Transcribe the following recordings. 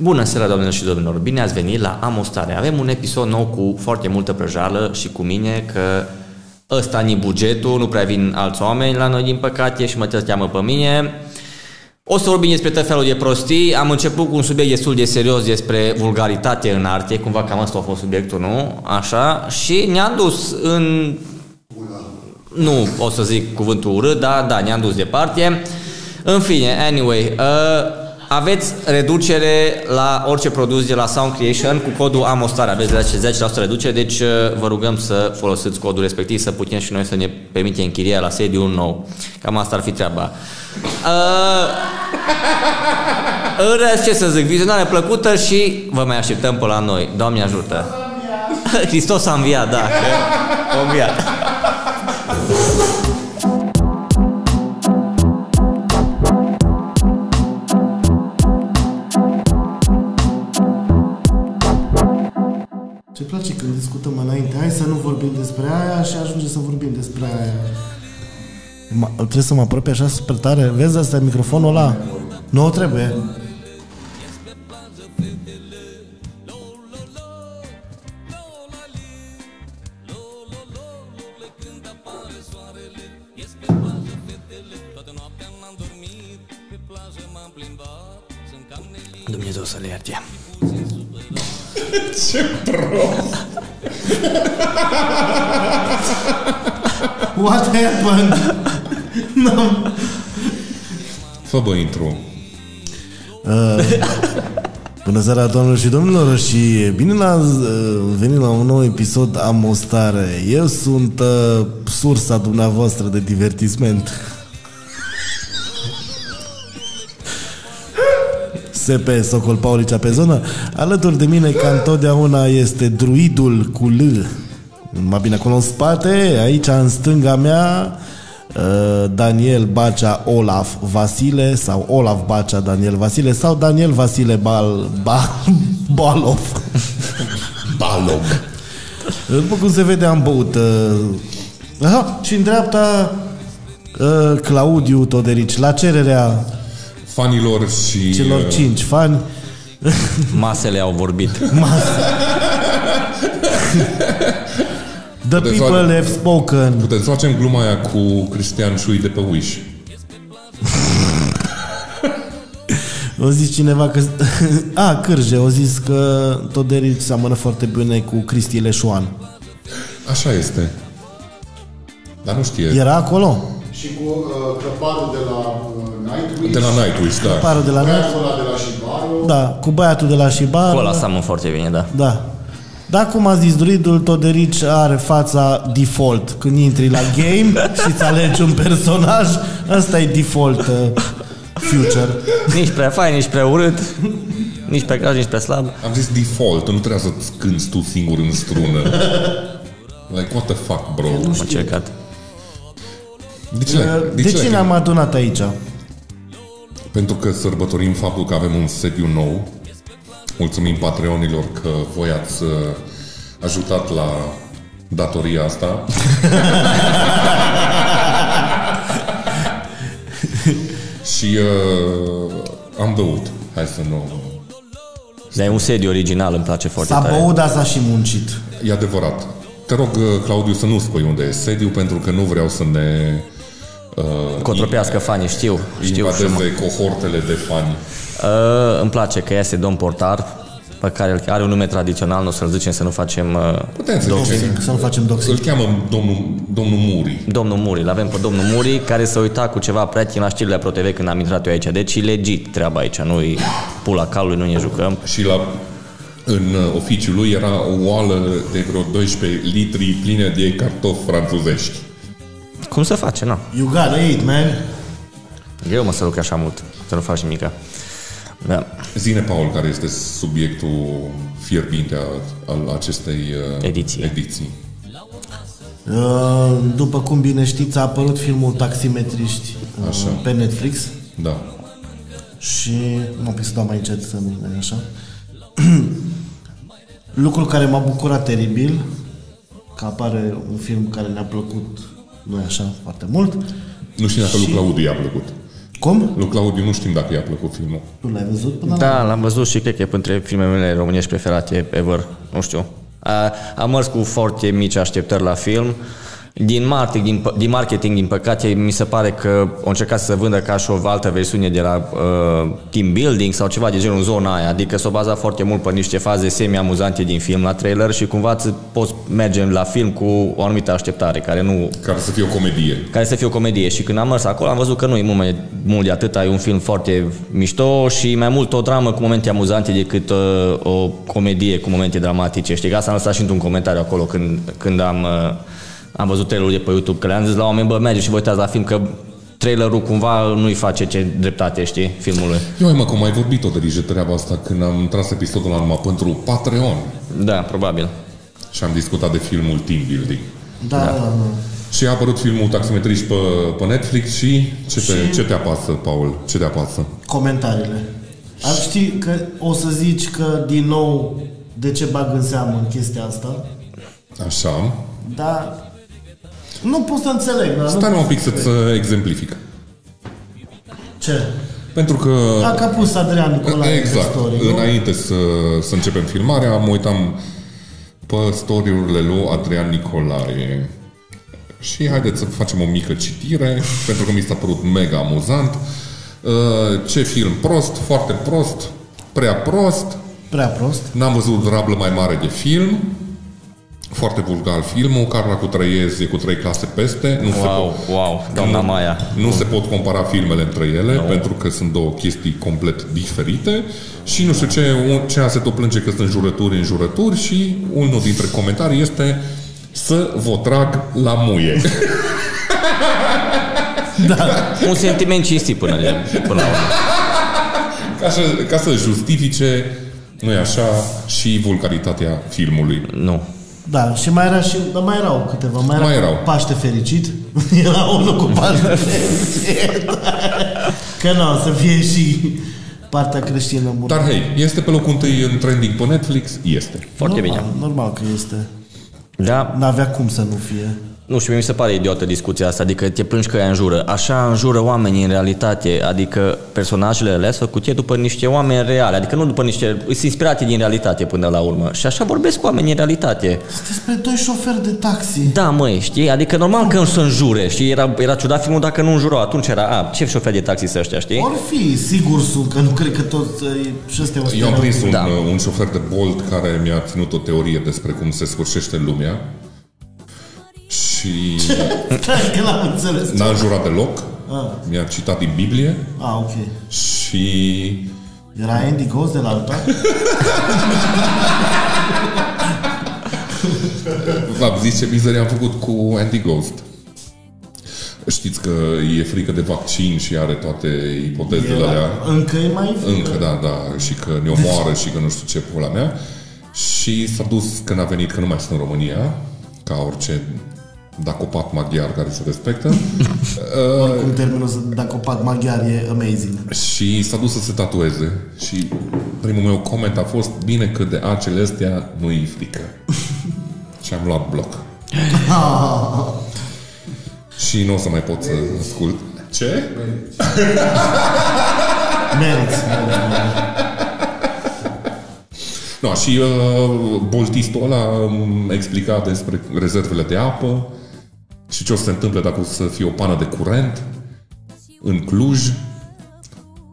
Bună seara, doamnelor și domnilor! Bine ați venit la Amostare. Avem un episod nou cu foarte multă prăjală și cu mine că ăsta ni bugetul, nu prea vin alți oameni la noi din păcate și mă te cheamă pe mine. O să vorbim despre tot felul de prostii. Am început cu un subiect destul de serios despre vulgaritate în arte, cumva cam asta a fost subiectul, nu? Așa. Și ne-am dus în... Nu o să zic cuvântul urât, dar da, ne-am dus departe. În fine, anyway, uh, aveți reducere la orice produs de la Sound Creation cu codul AMOSTAR. Aveți de 10% reducere, deci uh, vă rugăm să folosiți codul respectiv, să putem și noi să ne permitem închiria la sediu un nou. Cam asta ar fi treaba. Uh, în rest, ce să zic, vizionare plăcută și vă mai așteptăm pe la noi. Doamne ajută! Hristos a înviat, da, că a înviat. Ce place când discutăm înainte, hai să nu vorbim despre aia și ajunge să vorbim despre aia. Ma, trebuie să mă apropie așa super tare. Vezi, asta e microfonul ăla? Nu trebuie. Dumnezeu să le ierte. Ce prost! What happened? no. Fă bă intru. Bună seara, doamnelor și domnilor și bine la venit la un nou episod Amostare. Eu sunt uh, sursa dumneavoastră de divertisment. SP Socol Paulicea pe zonă. Alături de mine, ca întotdeauna, este druidul cu L. Mai bine acolo în spate, aici în stânga mea, uh, Daniel Bacea Olaf Vasile sau Olaf Bacea Daniel Vasile sau Daniel Vasile Bal, ba, Balov. Balog. După cum se vede, am băut. Uh, aha, și în dreapta, uh, Claudiu Toderici, la cererea Fanilor și... celor uh, cinci fani, Masele au vorbit. masă. The Puteți people lua- have spoken. Putem să facem gluma aia cu Cristian Șui de pe Wish. O zis cineva că... A, Cârje, o zis că Toderici seamănă foarte bine cu Cristi Leșoan. Așa este. Dar nu știe. Era acolo? Și cu uh, căparul de la uh, Nightwish. De la Nightwish, da. Parul de la noi? Băiatul ăla de la Shibaro. Da, cu băiatul de la Shibar. Cu ăla seamănă foarte bine, da. Da. Dar cum a zis druidul, Toderici are fața default. Când intri la game și îți alegi un personaj, ăsta e default uh, future. Nici prea fain, nici prea urât, nici prea grav, nici prea slab. Am zis default, nu trebuie să-ți cânti tu singur în strună. Like, what the fuck, bro? Am încercat. De ce? De, ce ce le- ne-am adunat aici? Pentru că sărbătorim faptul că avem un sediu nou. Mulțumim Patreonilor că voi ați uh, ajutat la datoria asta. Și uh, am băut. Hai să nu... Dar e un sediu original, îmi place foarte S-a tare. băut, dar s-a și muncit. E adevărat. Te rog, uh, Claudiu, să nu spui unde e sediu, pentru că nu vreau să ne uh, Cotropească fanii, știu, știu. Și mă. invadeze cohortele de fani. Uh, îmi place că este domn portar, pe care are un nume tradițional, nu o să-l zicem să nu facem uh, Putem să doxing. zicem. Să nu facem Îl doxing. cheamă domnul, domnul Muri. Domnul Muri, îl avem pe domnul Muri, care se uita cu ceva prieteni la știrile Pro TV când am intrat eu aici. Deci e legit treaba aici, nu-i pula calului, nu ne jucăm. Și la, în uh, oficiul lui era o oală de vreo 12 litri plină de cartofi franțuzești. Cum să face, na? You gotta eat, man. Greu mă să lucre așa mult, să nu faci nimica. Da. Zine, Paul, care este subiectul fierbinte a- al acestei uh, Ediții. ediții. Uh, După cum bine știți, a apărut filmul Taximetriști uh, Așa. pe Netflix Da. și nu pot să dau mai încet să nu e așa. Lucrul care m-a bucurat teribil, că apare un film care ne-a plăcut, nu așa, foarte mult. Nu știu dacă lui Claudiu i-a plăcut. Cum? Lui Claudiu nu știm dacă i-a plăcut filmul. Tu l-ai văzut până la... Da, l-am văzut și cred că e între filmele mele românești preferate ever. Nu știu. A, am mers cu foarte mici așteptări la film. Din marketing, din, pă- din marketing, din păcate, mi se pare că au încercat să vândă ca și o altă versiune de la uh, team building sau ceva de genul în zona aia. Adică s-o baza foarte mult pe niște faze semi-amuzante din film la trailer și cumva îți poți merge la film cu o anumită așteptare care nu Care să fie o comedie. care să fie o comedie și când am mers acolo am văzut că nu e mult, mai, mult de atât, e un film foarte mișto și mai mult o dramă cu momente amuzante decât uh, o comedie cu momente dramatice. Știi, că asta am lăsat și într-un comentariu acolo când, când am, uh, am văzut trailerul de pe YouTube, că le-am zis la oameni, bă, merge și vă uitați la film, că trailerul cumva nu-i face ce dreptate, știi, filmului. Eu, mă, cum ai vorbit-o de grijă treaba asta când am tras episodul la numai pentru Patreon Da, probabil. și am discutat de filmul Team Building. Da, da, da. Și a apărut filmul Taximetriști pe, pe Netflix și ce te, Și- ce te apasă, Paul? Ce te apasă? Comentariile. Ar ști că o să zici că din nou de ce bag în seamă chestia asta, Așa. dar nu pot să înțeleg. Dar Stai nu un pot pic să să-ți exemplific. Ce? Pentru că... Dacă a pus Adrian Nicolae exact. pe story, nu? Înainte să, să începem filmarea, mă uitam pe story-urile lui Adrian Nicolae. Și haideți să facem o mică citire, pentru că mi s-a părut mega amuzant. Uh, Ce film prost, foarte prost, prea prost, Prea prost. N-am văzut rablă mai mare de film. Foarte vulgar filmul. Carla cu trăiezi e cu trei clase peste. Nu se Wow, pot, wow, doamna Maia. nu se pot compara filmele între ele, no. pentru că sunt două chestii complet diferite. Și nu știu ce, un, ce se tot plânge că sunt jurături în jurături și unul dintre comentarii este să vă trag la muie. Un sentiment cinstit până, de, până la urmă. ca, să, ca să justifice, nu e așa, și vulgaritatea filmului. Nu. Da, și mai era și, dar mai erau câteva, mai, Mai era erau. Paște fericit. Era unul cu Paște fericit. Că nu, o să fie și partea creștină bună. Dar hei, este pe locul întâi în trending pe Netflix? Este. Foarte normal, bine. Normal că este. Da, N-avea cum să nu fie. Nu știu, mie mi se pare idiotă discuția asta, adică te plângi că ea înjură. Așa înjură oamenii în realitate, adică personajele alea sunt făcute după niște oameni reale, adică nu după niște... sunt inspirate din realitate până la urmă. Și așa vorbesc cu oamenii în realitate. Despre doi șoferi de taxi. Da, măi, știi? Adică normal că nu să înjure, știi? Era, era ciudat filmul dacă nu înjurau. Atunci era, a, ce șofer de taxi să ăștia, știi? Or fi, sigur sunt, că nu cred că toți uh, și ăsta e un Eu am prins un, Da. da. un șofer de Bolt care mi-a ținut o teorie despre cum se sfârșește lumea și Stai că l-am înțeles. n-a înjurat deloc. Ah. Mi-a citat din Biblie Ah, ok. și Era Andy Ghost de la alta? v-am zis ce mizerie am făcut cu Andy Ghost. Știți că e frică de vaccin și are toate ipotezele alea. Încă e mai frică. Încă, da, da, și că ne omoară și că nu știu ce pula mea. Și s-a dus când a venit, că nu mai sunt în România, ca orice dacopat maghiar care se respectă. Oricum termenul ăsta, dacă o pac maghiar e amazing. și s-a dus să se tatueze. Și primul meu coment a fost, bine că de acele astea nu-i frică. și am luat bloc. și nu o să mai pot să ascult. Ce? Meriți. meriți. No, și uh, boltistul ăla um, explica despre rezervele de apă și ce o să se întâmple dacă o să fie o pană de curent în Cluj.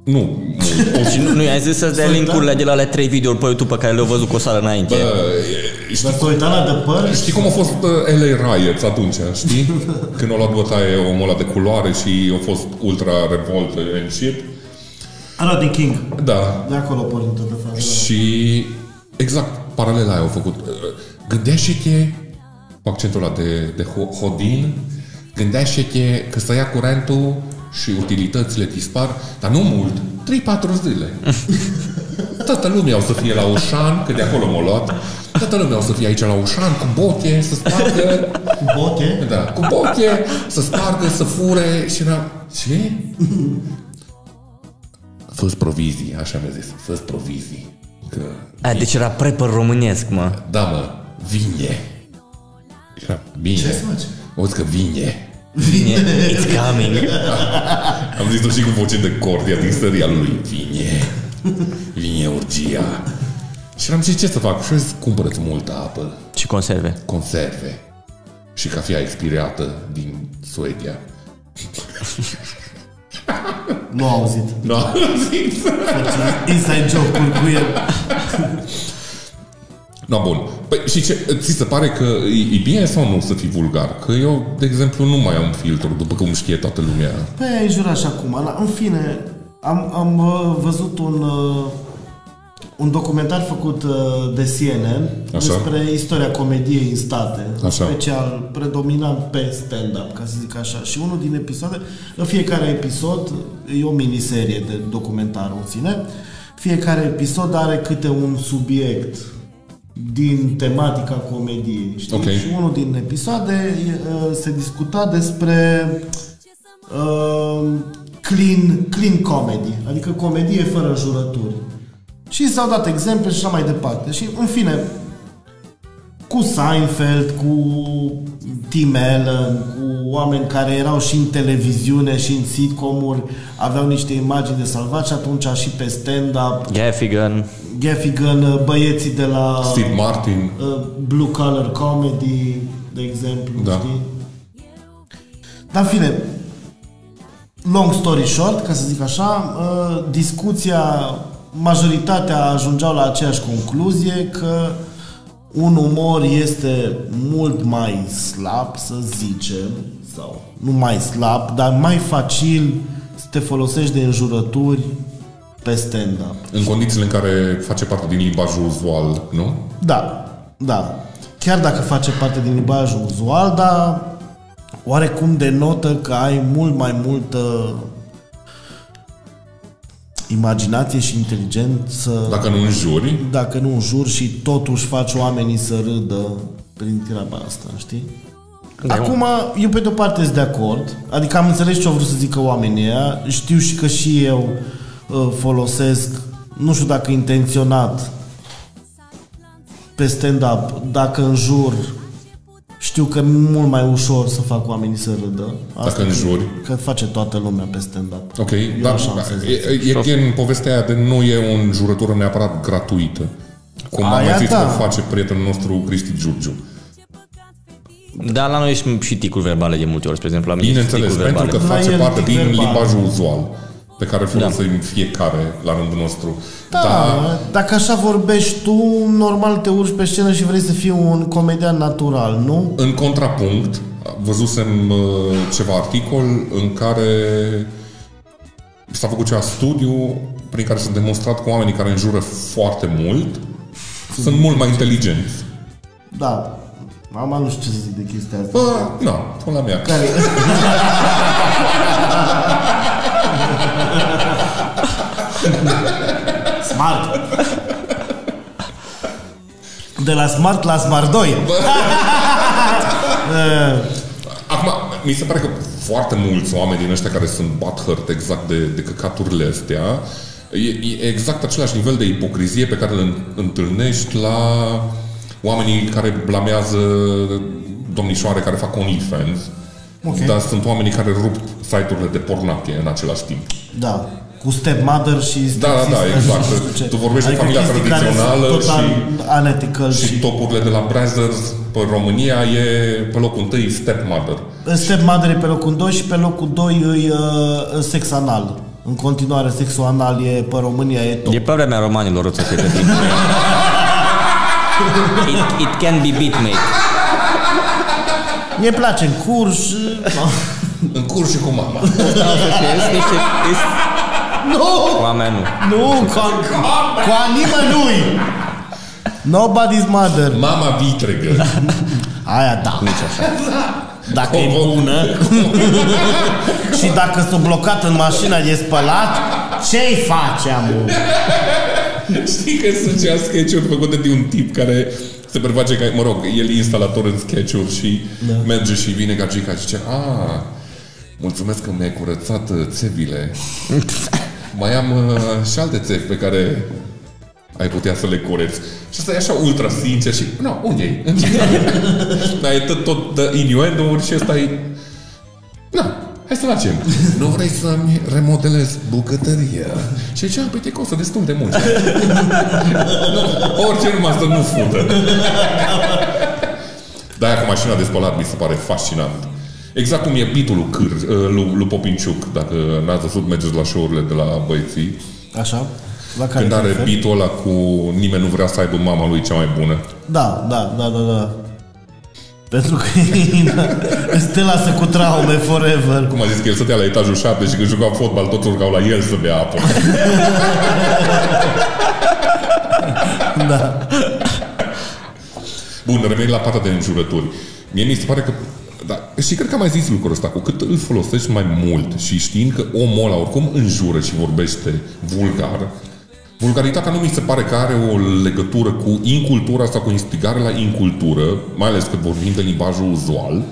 Nu, mult. O Și nu, nu i-ai zis să-ți dea Să-i link-urile de la alea trei video pe YouTube pe care le-au văzut cu o sală înainte. Bă, știi, Dar s-a uitat la de păr știi cum a fost uh, LA Riots atunci, știi? Când a luat bătaie omul ăla de culoare și a fost ultra revolt and shit. Ala din King. Da, De acolo pornită de fapt. Și exact, paralela aia au făcut. Gândește-te, cu accentul ăla de, de ho- hodin, gândește-te că să ia curentul și utilitățile dispar, dar nu mult, 3-4 zile. Toată lumea o să fie la Oșan, că de acolo m-a luat, toată lumea o să fie aici la Oșan cu boche, să spargă, Cu bote. da, cu boche, să spargă, să fure și era, ce? Fă provizii, așa mi-a zis, fă provizii. Că A, deci era prepper românesc, mă. da, mă, vine. Era bine. Ce să faci? O zic că vine. Vine, it's coming. Am zis-o și cu voce de cordia din serialul lui. Vine, vine urgia. Și am zis ce să fac? Și am zis, cumpărăți multă apă, Și conserve. conserve și cafea expirată din Suedia. Nu au auzit. Nu am zis. Inside joke-uri cu el. No, bun. Păi, și ce, ți se pare că e, e bine sau nu să fii vulgar? Că eu, de exemplu, nu mai am filtru, după cum știe toată lumea. Păi ai jurat și acum. Na, În fine, am, am uh, văzut un, uh, un documentar făcut uh, de CNN Așa. despre istoria comediei în state, în Așa. special predominant pe stand-up, ca să zic așa. Și unul din episoade, în fiecare episod, e o miniserie de documentar în sine, fiecare episod are câte un subiect din tematica comediei, știi? Ok. Și unul din episoade uh, se discuta despre uh, clean, clean comedy, adică comedie fără jurături. Și s-au dat exemple și așa mai departe. Și, în fine, cu Seinfeld, cu Tim Allen, cu oameni care erau și în televiziune și în sitcom-uri, aveau niște imagini de salvat și atunci și pe stand-up, Gaffigan. Gaffigan, băieții de la Steve Martin. uh, Blue Collar Comedy, de exemplu, Da. știi? Dar în fine, long story short, ca să zic așa, uh, discuția, majoritatea ajungeau la aceeași concluzie că un umor este mult mai slab, să zicem, sau nu mai slab, dar mai facil să te folosești de înjurături pe stand-up. În condițiile în care face parte din limbajul uzual, nu? Da, da. Chiar dacă face parte din limbajul uzual, dar oarecum denotă că ai mult mai multă imaginație și inteligență Dacă nu înjuri, dacă nu înjuri și totuși faci oamenii să râdă prin treaba asta, știi? Da, Acum, eu pe de-o parte sunt de acord, adică am înțeles ce au vrut să zică oamenii ăia, știu și că și eu uh, folosesc, nu știu dacă intenționat, pe stand-up, dacă înjur, știu că e mult mai ușor să fac oamenii să râdă. Dacă înjuri. Că, că face toată lumea pe stand-up. ok, Eu dar așa am înțeles. e, e, e în povestea aia de nu e o înjurătură neapărat gratuită. Cum am Aia mai zis da. că face prietenul nostru Cristi Giurgiu. Da, la noi și, și ticuri verbale de multe ori, spre exemplu, la mine Bineînțeles, ticuri pentru verbale. că La face el parte tic din verbal. limbajul uzual pe care îl folosim fiecare la rândul nostru. Da, Dar dacă așa vorbești tu, normal te urci pe scenă și vrei să fii un comedian natural, nu? În contrapunct, văzusem uh, ceva articol în care s-a făcut ceva studiu prin care s-a demonstrat că oamenii care înjură foarte mult sunt mult mai inteligenți. Da. Mama nu știu ce să zic de chestia asta. Bă, nu, până la mea. Care... Smart. De la Smart la Smart 2. Acum, mi se pare că foarte mulți oameni din ăștia care sunt butthurt exact de, de căcaturile astea, e, e exact același nivel de ipocrizie pe care îl întâlnești la oamenii care blamează domnișoare care fac OnlyFans. Ok. Dar sunt oamenii care rup site-urile de pornapie în același timp. Da. Cu stepmother și Da, da, stepsister și exact. nu știu ce. Tu vorbești de familia chestii care sunt tradițională total și- unethical Și și... topurile de la Brazzers pe România e pe locul întâi Stepmother. Stepmother e pe locul 2 și pe locul 2 e uh, sex anal. În continuare, sexul anal e pe România e top. E pe vremea romanilor să fie pe timp. it, it can be beat, mate. Mie place în curs. No. În curs și cu mama. nu! Oameni nu. Nu! Cu, cu a nimănui! Nobody's mother. Mama vitregă. Aia da. Nici așa. Dacă e bună și dacă sunt blocat în mașina de spălat, ce-i face, amu? Știi că sunt cea sketch-uri făcute de un tip care se preface că, mă rog, el e instalator în sketch-uri și da. merge și vine ca Gica și zice, a, mulțumesc că mi-ai curățat uh, țevile. Mai am uh, și alte țevi pe care ai putea să le cureți. Și asta e așa ultra sincer și, nu, unde e? Dar e tot, tot de innuendo-uri și asta e Na, hai să facem. nu vrei să-mi remodelezi bucătăria? Și ce păi te costă destul de mult. nu, orice numai să nu fudă. Dar cu mașina de spălat mi se pare fascinant. Exact cum e bitul lui, Câr, lui, lui Popinciuc, dacă n-ați văzut, mergeți la show-urile de la băieții. Așa? La care Când te are referi? bitul ăla cu nimeni nu vrea să aibă mama lui cea mai bună. Da, da, da, da, da. Pentru că te lasă cu traume forever. Cum a zis că el stătea la etajul 7 și când juca fotbal toți urcau la el să bea apă. Da. Bun, revenind la partea de înjurături. Mie mi se pare că da, și cred că am mai zis lucrul ăsta, cu cât îl folosești mai mult și știind că omul ăla oricum înjură și vorbește vulgar, vulgaritatea nu mi se pare că are o legătură cu incultura sau cu instigare la incultură, mai ales că vorbim de limbajul uzual,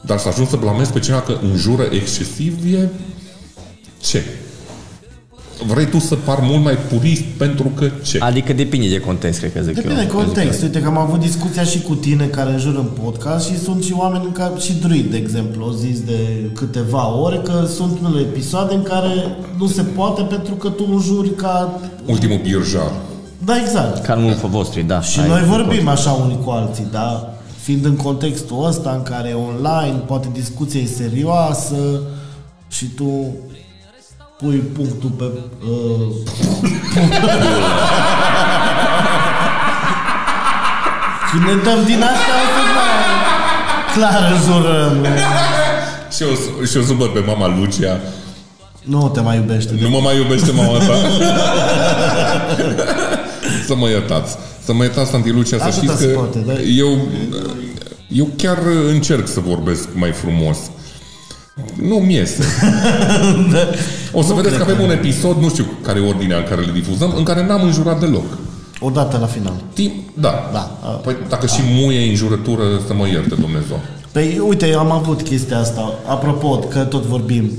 dar să ajung să blamezi pe cineva că înjură excesiv e... Ce? Vrei tu să par mult mai purist pentru că ce? Adică depinde de context, cred că zic Depinde eu. de context. Uite că am avut discuția și cu tine care înjură în podcast și sunt și oameni în care, și Druid, de exemplu, au zis de câteva ore că sunt unele episoade în care nu se poate pentru că tu înjuri ca... Ultimul birjar. Da, exact. Ca nu voștri, da. Și ai- noi vorbim așa unii cu alții, da? Fiind în contextul ăsta în care e online, poate discuția e serioasă și tu pui punctul pe... Uh, Când ne dăm din asta, o să mai clar înjurăm. Și eu, și eu supăr pe mama Lucia. Nu te mai iubește. Nu mă mai iubește mama ta. să mă iertați. Să mă iertați, Santi Lucia, să Atâta știți se că poate, da. eu, eu chiar încerc să vorbesc mai frumos. Nu mi iese. O să Nu vedeți că cred avem că- un episod, nu știu care e ordinea în care le difuzăm, în care n-am înjurat deloc. Odată la final. Timp, da. Da. Păi dacă și muie e înjurătură, să mă ierte Dumnezeu. Păi uite, eu am avut chestia asta. Apropo, că tot vorbim.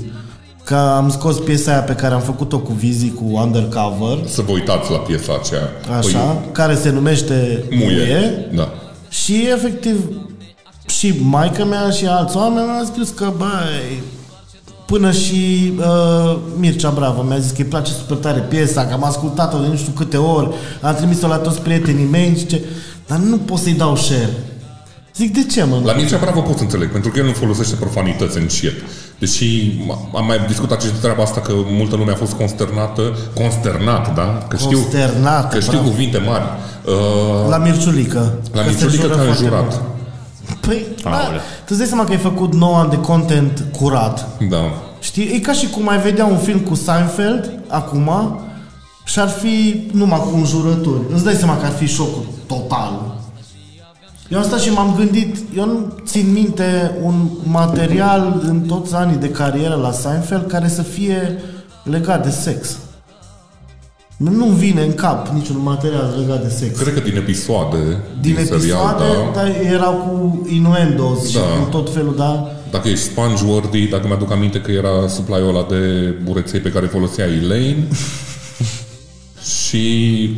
Că am scos piesa aia pe care am făcut-o cu Vizi, cu Undercover. Să vă uitați la piesa aceea. Așa, Păi, care se numește muie. Muie. Da. Și efectiv și maica mea și alți oameni mi-au spus că băi Până și uh, Mircea Bravo mi-a zis că îi place super tare piesa, că am ascultat-o de nu știu câte ori, am trimis-o la toți prietenii mei și ce, dar nu pot să-i dau share. Zic, de ce, mă? La Mircea Bravo pot să înțeleg, pentru că el nu folosește profanități în chat. Deși am mai discutat și de treaba asta că multă lume a fost consternată, consternat, da? Că știu, Consternată, că știu bravo. cuvinte mari. Uh, La Mirciulică. la Că se Mirciulică jură te-a foarte înjurat. mult. Păi, da, Aoleu. tu îți dai seama că ai făcut 9 ani de content curat. Da. Știi? E ca și cum ai vedea un film cu Seinfeld acum și ar fi numai cu înjurături. Îți dai seama că ar fi șocul total. Eu am stat și m-am gândit, eu nu țin minte un material în toți anii de carieră la Seinfeld care să fie legat de sex. Nu- Nu-mi vine în cap niciun material legat de sex. Cred că din episoade, Din, din, serial, episoade, da. dar erau cu innuendos și Da. cu tot felul, da? Dacă ești sponge-worthy, dacă mi-aduc aminte că era supply-ul ăla de bureței pe care folosea Elaine și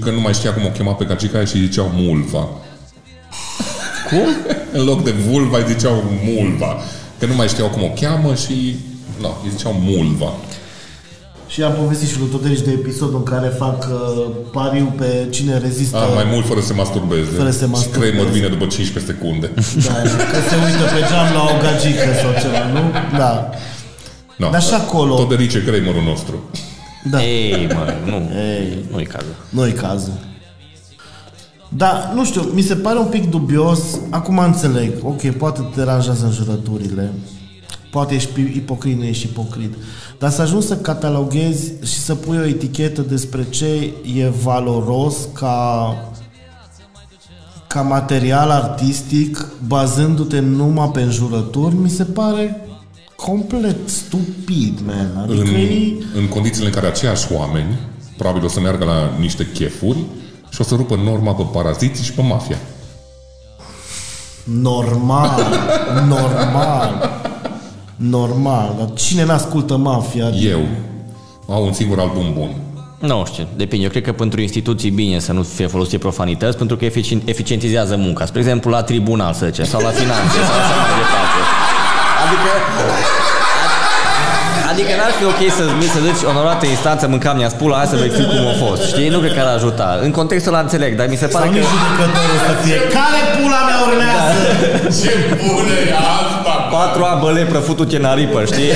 că nu mai știa cum o chema pe cacica aia și ziceau mulva. Cum? în loc de vulva îi ziceau mulva. Că nu mai știau cum o cheamă și no, îi ziceau mulva. Și am povestit și lui Toderici de episodul în care fac uh, pariu pe cine rezistă. A, mai mult fără să se masturbeze. Fără să se Și masturbeze. Kramer vine după 15 secunde. Da, că se uită pe geam la o gagică sau ceva, nu? Da. No. Dar și acolo- Tot de rice Kramerul nostru. Da. Ei, mă, nu. Ei. Nu-i cazul. Nu-i cazul. Da, nu știu, mi se pare un pic dubios. Acum înțeleg. Ok, poate te deranjează înjurăturile. Poate ești pi- ipocrit, nu ești ipocrit. Dar să ajungi să cataloghezi și să pui o etichetă despre ce e valoros ca ca material artistic, bazându-te numai pe înjurături, mi se pare complet stupid, man. Adică în, e... în condițiile în care aceiași oameni probabil o să meargă la niște chefuri și o să rupă norma pe paraziții și pe mafia. Normal, normal, normal. Dar cine n-ascultă mafia? Eu au un singur album bun. Nu știu, depinde. Eu cred că pentru instituții e bine să nu fie folosite profanități, pentru că eficien- eficientizează munca. Spre exemplu, la tribunal, să zicem, sau la finanțe, sau așa mai departe. Adică Adică n-ar fi ok să mi să zici onorată instanță, mâncam mi-a spula, hai să vă explic cum a fost. Știi? Nu cred că ar ajuta. În contextul ăla înțeleg, dar mi se pare Sau că... nici judecătorul să fie Care pula mea urmează? Ce bună e asta! Patru ani băle prăfutul na ripă, știi?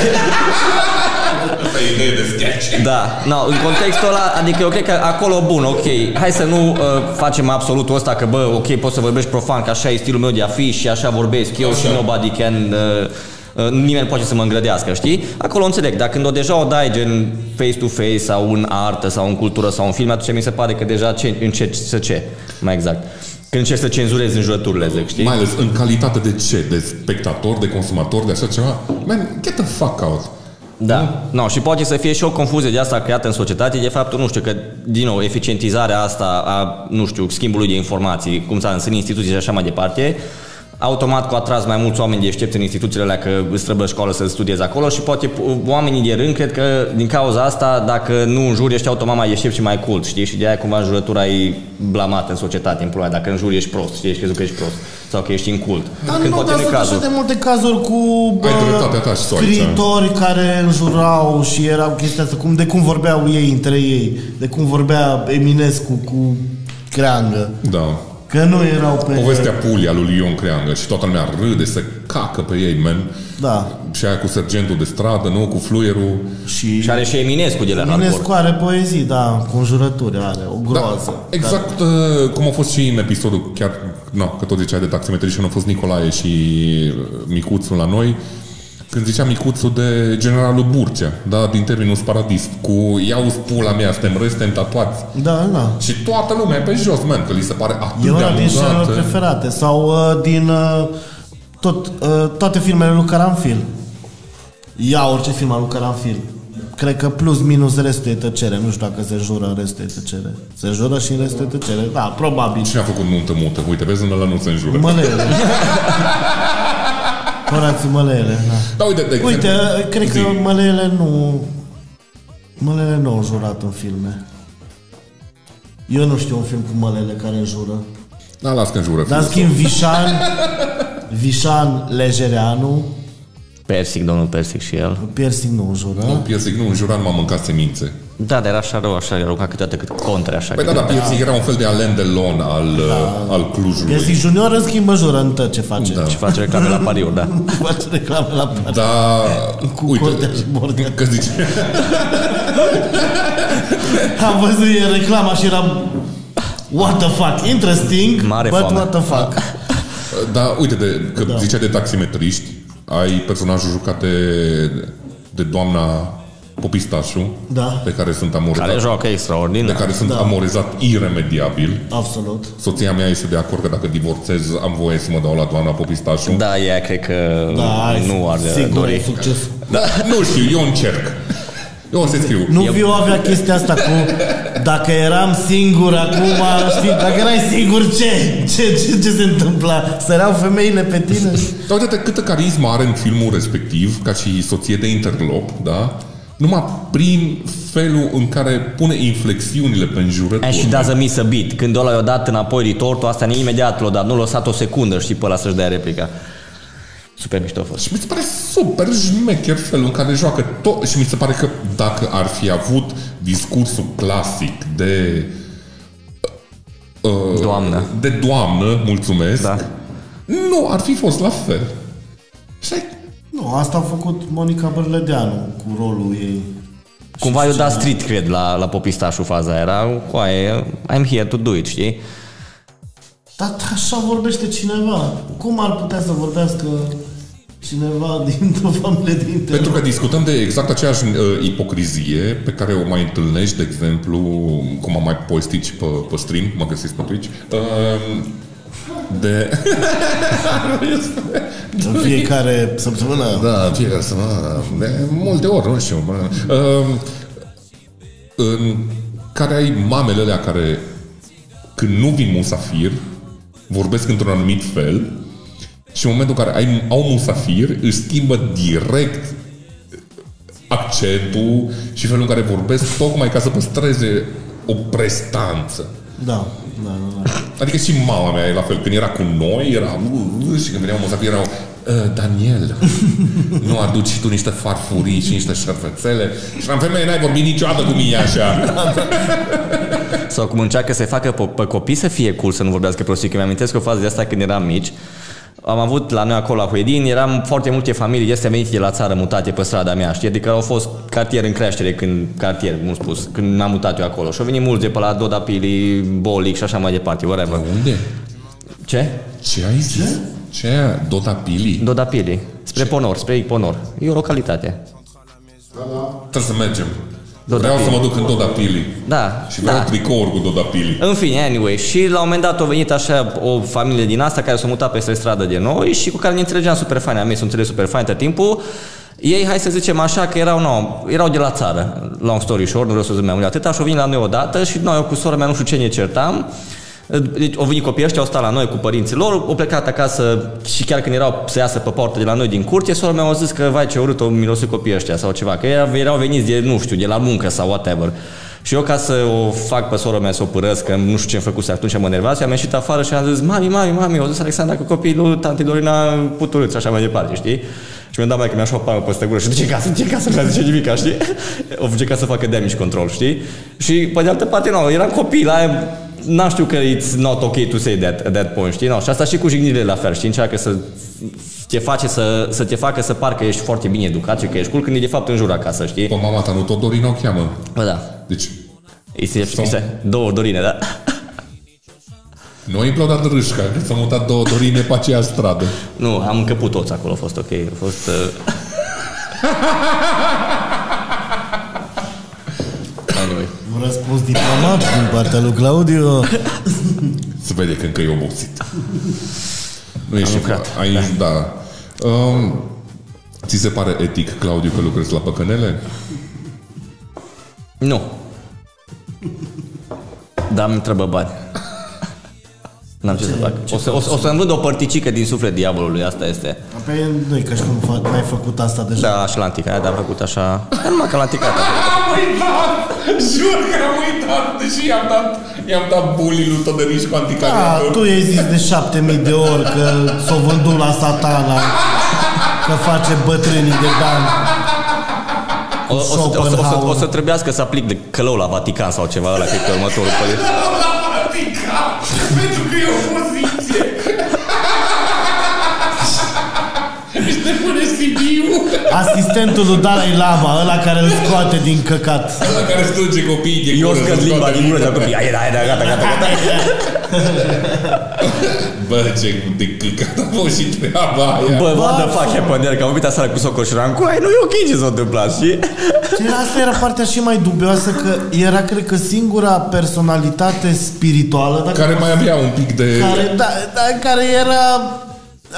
Asta e idee de sketch. Da, no, în contextul ăla, adică eu cred că acolo, bun, ok, hai să nu uh, facem absolutul ăsta că, bă, ok, poți să vorbești profan, că așa e stilul meu de a fi și așa vorbesc eu și nobody can... Uh, uh, nimeni poate să mă îngrădească, știi? Acolo înțeleg, dar când o deja o dai gen face-to-face sau în artă sau în cultură sau în film, atunci mi se pare că deja ce, încerci să ce, mai exact. Când încerci să cenzurezi înjurăturile, zic, știi? Mai ales în calitate de ce? De spectator, de consumator, de așa ceva? Man, get the fuck out. Da. No, și poate să fie și o confuzie de asta creată în societate, de faptul, nu știu, că, din nou, eficientizarea asta a, nu știu, schimbului de informații, cum s-a în instituții și așa mai departe, automat cu atras mai mulți oameni deștepți în instituțiile alea că îți trebuie școală să studiezi acolo și poate oamenii de rând cred că din cauza asta dacă nu înjuri ești automat mai deștept și mai cult, știi? Și de aia cumva înjurătura e blamată în societate în pula mea. Dacă înjuri ești prost, știi? Ești crezut că ești prost sau că ești în cult. Dar Când nu, poate dar nu e sunt așa cazul. de multe cazuri cu bă, Ai dreptate ta și tu aici. scriitori care înjurau și erau chestia asta, cum, de cum vorbeau ei între ei, de cum vorbea Eminescu cu Creangă, Da. Că nu erau pe... Povestea Pulia lui Ion Creangă și toată lumea râde, se cacă pe ei, man. Da. Și aia cu sergentul de stradă, nu? Cu fluierul. Și, Și are și Eminescu de la hardcore. Eminescu are poezii, da, cu înjurături are, o groază. Da, exact uh, cum a fost și în episodul, chiar, no, că tot ziceai de taximetrie și nu a fost Nicolae și uh, Micuțul la noi, când zicea Micuțul de generalul Burcea, da, din terminus paradis, cu iau spula mea, suntem răi, suntem tatuați. Da, da. Și toată lumea e pe jos, man, că li se pare atât E de una din scenele amuzantă. preferate. Sau uh, din uh, tot, uh, toate filmele lui Caranfil. Ia orice film al lui Caranfil. Cred că plus minus restul e tăcere. Nu știu dacă se jură în restul e tăcere. Se jură și în restul e tăcere. Da, probabil. Cine a făcut nuntă mută? Uite, vezi, în ăla nu se înjură. Mălele. Horațiu Mălele, da. Da, uite, de Uite, exemplu, cred că zi. Mălele nu... Mălele nu au jurat în filme. Eu nu știu un film cu Mălele care înjură. Da, las că înjură. Dar în schimb Vișan, Vișan Lejereanu, Persic, domnul Persic și el. piercing nu înjură. Nu, Piersic nu înjura, nu m-a mâncat semințe. Da, dar era așa rău, așa, era ca câteodată cât contre, așa. Păi da, da, Piersic era un fel de Alain Delon al, da. al Clujului. Piercing Junior în schimb înjură în tot ce face. Da. Și face reclame la pariuri, da. face reclame la par. Da, Cu uite, Cordea și Bordea. că zice, Am văzut e reclama și era What the fuck, interesting, Mare but foame. what the fuck. da, uite, de, că da. zicea de taximetriști, ai personajul jucat de, de doamna Popistașu, Da. pe care sunt amorezat, Care joacă de extraordinar. care sunt Da. amorezat iremediabil. Absolut. Soția mea este de acord că dacă divorțez am voie să mă dau la doamna Popistașu. Da, ea cred că Da, ai- nu ar sigur, dori. succes. Da, nu știu, eu încerc. Eu o să scriu. Nu Eu- viu avea chestia asta cu Dacă eram singur acum știi, Dacă erai singur ce? Ce, ce, ce se întâmpla? Săreau femeile pe tine? Dar uite câtă carismă are în filmul respectiv, ca și soție de interlop, da? Numai prin felul în care pune inflexiunile pe înjurături. And she doesn't miss a beat. Când ăla i-a dat înapoi retortul, asta ne imediat l-a dat. Nu l-a lăsat o secundă, știi, pe ăla să-și dea replica. Super mișto a fost. Și mi se pare super șmecher felul în care joacă tot. Și mi se pare că dacă ar fi avut discursul clasic de... Uh, Doamnă. De doamnă, mulțumesc. Da. Nu, ar fi fost la fel. Și ai- Nu, asta a făcut Monica Bărledeanu Cu rolul ei. Cumva eu dat street cred la, la popistașul faza era cu aia, I'm here to do it, știi? Dar așa vorbește cineva. Cum ar putea să vorbească Cineva dintr-o familie de inter Pentru că discutăm de exact aceeași uh, ipocrizie pe care o mai întâlnești, de exemplu, cum am mai postit și pe, pe stream, mă găsiți pe Twitch, uh, de... În fiecare săptămână Da, fiecare săptămână, de multe ori, nu știu. Bă. Uh, în care ai mamele alea care, când nu vin musafir, vorbesc într-un anumit fel și în momentul în care ai, au musafir, își schimbă direct accentul și felul în care vorbesc, tocmai ca să păstreze o prestanță. Da, da, da. da. Adică și mama mea e la fel. Când era cu noi, era... "Uh, uh", Și când veneau musafiri, erau... "Uh, Daniel, nu aduci și tu niște farfurii și niște șervețele? Și eram femeie, n-ai vorbit niciodată cu mine așa. Sau cum încearcă să-i facă pe, pe copii să fie cool, să nu vorbească prostii. Că mi-amintesc o fază de asta când eram mici. Am avut la noi acolo la Huedin, eram foarte multe familii este venite de la țară mutate pe strada mea, știi? Adică au fost cartier în creștere, când, cartier, mult spus, când m-am mutat eu acolo. Și au venit mulți de pe la Dodapili, Bolic și așa mai departe, whatever. Unde? Ce? Ce ai zis? Ce aia? Dota Pili? Dodapili, spre Ponor, spre Ponor. E o localitate. Trebuie să mergem. Doda Vreau să Pili. mă duc în Doda Pili. Da, Și vreau da. tricouri cu Doda Pili. În fine, anyway, și la un moment dat a venit așa o familie din asta care s-a mutat peste stradă de noi și cu care ne înțelegeam super fain, am mei s-au înțeles super fain tot timpul. Ei, hai să zicem așa, că erau, no, erau de la țară, long story short, nu vreau să zic mai mult de atâta, și au venit la noi odată și noi cu sora mea nu știu ce ne certam. Deci au venit copiii ăștia, au stat la noi cu părinții lor, au plecat acasă și chiar când erau să iasă pe poartă de la noi din curte, sora mea a zis că, vai ce urât o mirosit copiii ăștia sau ceva, că erau, erau veniți de, nu știu, de la muncă sau whatever. Și eu ca să o fac pe sora mea să o părăsc, că nu știu ce am făcut atunci mă nervați, am ieșit afară și am zis, mami, mami, mami, au zis Alexandra că copiii lui tanti Dorina puturâți și așa mai departe, știi? Și mi-a dat mai că mi-a șopat palmă peste gură și duce casă, duce casă, nu zice nimic, știi? O face ca să facă damage control, știi? Și pe de altă parte, nu, eram copil, la aia, n-am știu că it's not okay to say that at that point, știi? No, și asta și cu jignirile la fel, știi? Încearcă să te face să, să te facă să par că ești foarte bine educat și că ești cool când e de fapt în jur acasă, știi? Pe mama ta nu tot Dorina o cheamă. Bă, da. Deci, Este, este două dorine, da? Nu a implodat râșca, că s-au mutat două Dorine pe aceeași stradă. Nu, am încăput toți acolo, a fost ok, a fost... Uh... anyway. Un răspuns diplomat din partea lui Claudiu. Se vede că încă e obosit. Nu ești lucrat, Ai, da. da. Um, ți se pare etic, Claudiu, că lucrezi la păcănele? Nu. Dar îmi trebuie bani. N-am ce, să fac. O, să, o, să- o să-mi vând o părticică din suflet diavolului, asta este. Pe nu e ca și cum fa- n-ai făcut asta deja. Da, și la antica aia, dar am făcut așa... Numai că la antica aia. Am uitat! Jur că am uitat! Deși i-am dat, i-am dat bully lui Todăriș cu Da, anticariatul. tu i-ai zis de șapte mii de ori că s-o vândut la satana, că face bătrânii de bani. O, o, să, o, să, o, să, Schopenhauer. o să trebuiască să aplic de călău la Vatican sau ceva ăla, cred că e următorul părere. Pentru că e o poziție. Își te pune CV-ul Asistentul lui Dalai Lama, ăla care îl scoate din căcat. la care strânge copiii de Eu gură. scăd să limba scoată din gură de la limba. copii. Hai, hai, hai, gata, gata, gata. Bă, ce de căcat a fost și treaba aia. Bă, what the fuck happened there? Că am uitat seara cu Socol și eram cu ai, nu e ok ce s-a întâmplat, știi? Ce, asta era partea și mai dubioasă că era, cred că, singura personalitate spirituală dacă Care mai avea un pic de... care, da, da, care era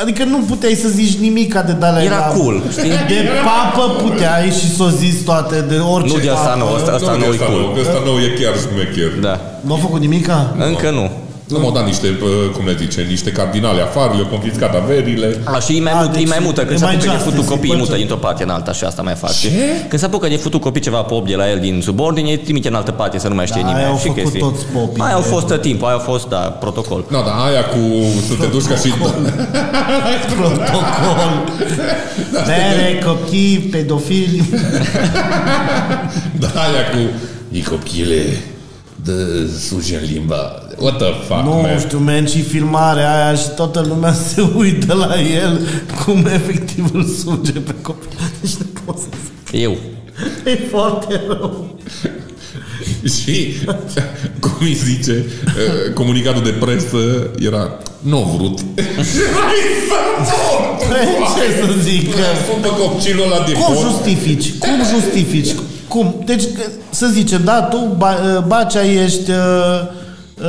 Adică nu puteai să zici nimica de Dalai Era Lama. cool, știi? De papă puteai și să o zici toate, de orice Nu de asta papă. nu, ăsta, ăsta nu, nu e ăsta cool. nu, că ăsta nu e chiar șmecher. Da. Nu a făcut nimica? Încă nu. Nu m-au dat niște, bă, cum le zice, niște cardinale afară, le-au confiscat averile. A, și îi mai, A, mut, deci îi mai mută, când e se mai apucă de justice, futut copii, e îi mai mută justice. dintr-o parte în alta și asta mai fac. știi? Ce? Când se apucă de futut copii ceva pe 8 de la el din subordine, îi trimite în altă parte să nu mai știe Da, nimeni. aia au și făcut chestii. toți popii. Aia au fost tot timpul, aia a fost, da, protocol. Nu, dar aia cu să te duci ca și... Protocol. Bere, copii, pedofili. Da, aia cu... E copchile, dă suge în limba. What the fuck, Nu man? știu, man, și filmarea aia și toată lumea se uită la el cum efectiv îl suge pe copil. Deci nu pot să zic. Eu. E foarte rău. Și, cum îi zice, eh, comunicatul de presă era nu vrut. Păi, ce să zic? că- Sunt pe copilul ăla de Cum pot. justifici? Cum justifici? Cum? Deci, că- să zicem, da, tu, ba, Bacea, ești uh,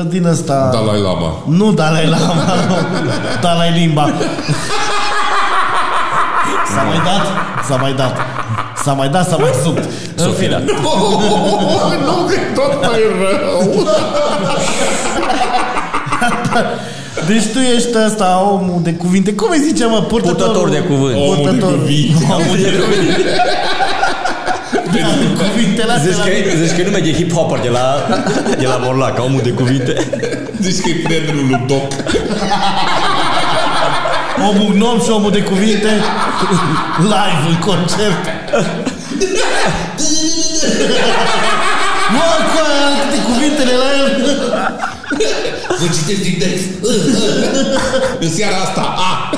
din ăsta... Dalai Lama. Nu Dalai Lama, nu. Dalai Limba. S-a mai dat? S-a mai dat. S-a mai dat, s-a mai subt. În Sofia. fine. nu, că e tot mai rău. Deci tu ești ăsta, omul de cuvinte. Cum îi zice, mă? Purtătorul, Purtător de cuvânt. Omul de Purtător. cuvinte. Omul de cuvinte. Cuvintele astea Zici la că, mine. zici că nu merge hip-hopper de la, de la Morlac, omul de cuvinte. Zici că e prietenul lui Doc. Omul gnom și omul de cuvinte live în concert. Mă, cu aia, câte cuvintele la el. Vă citesc din text. În seara asta. A!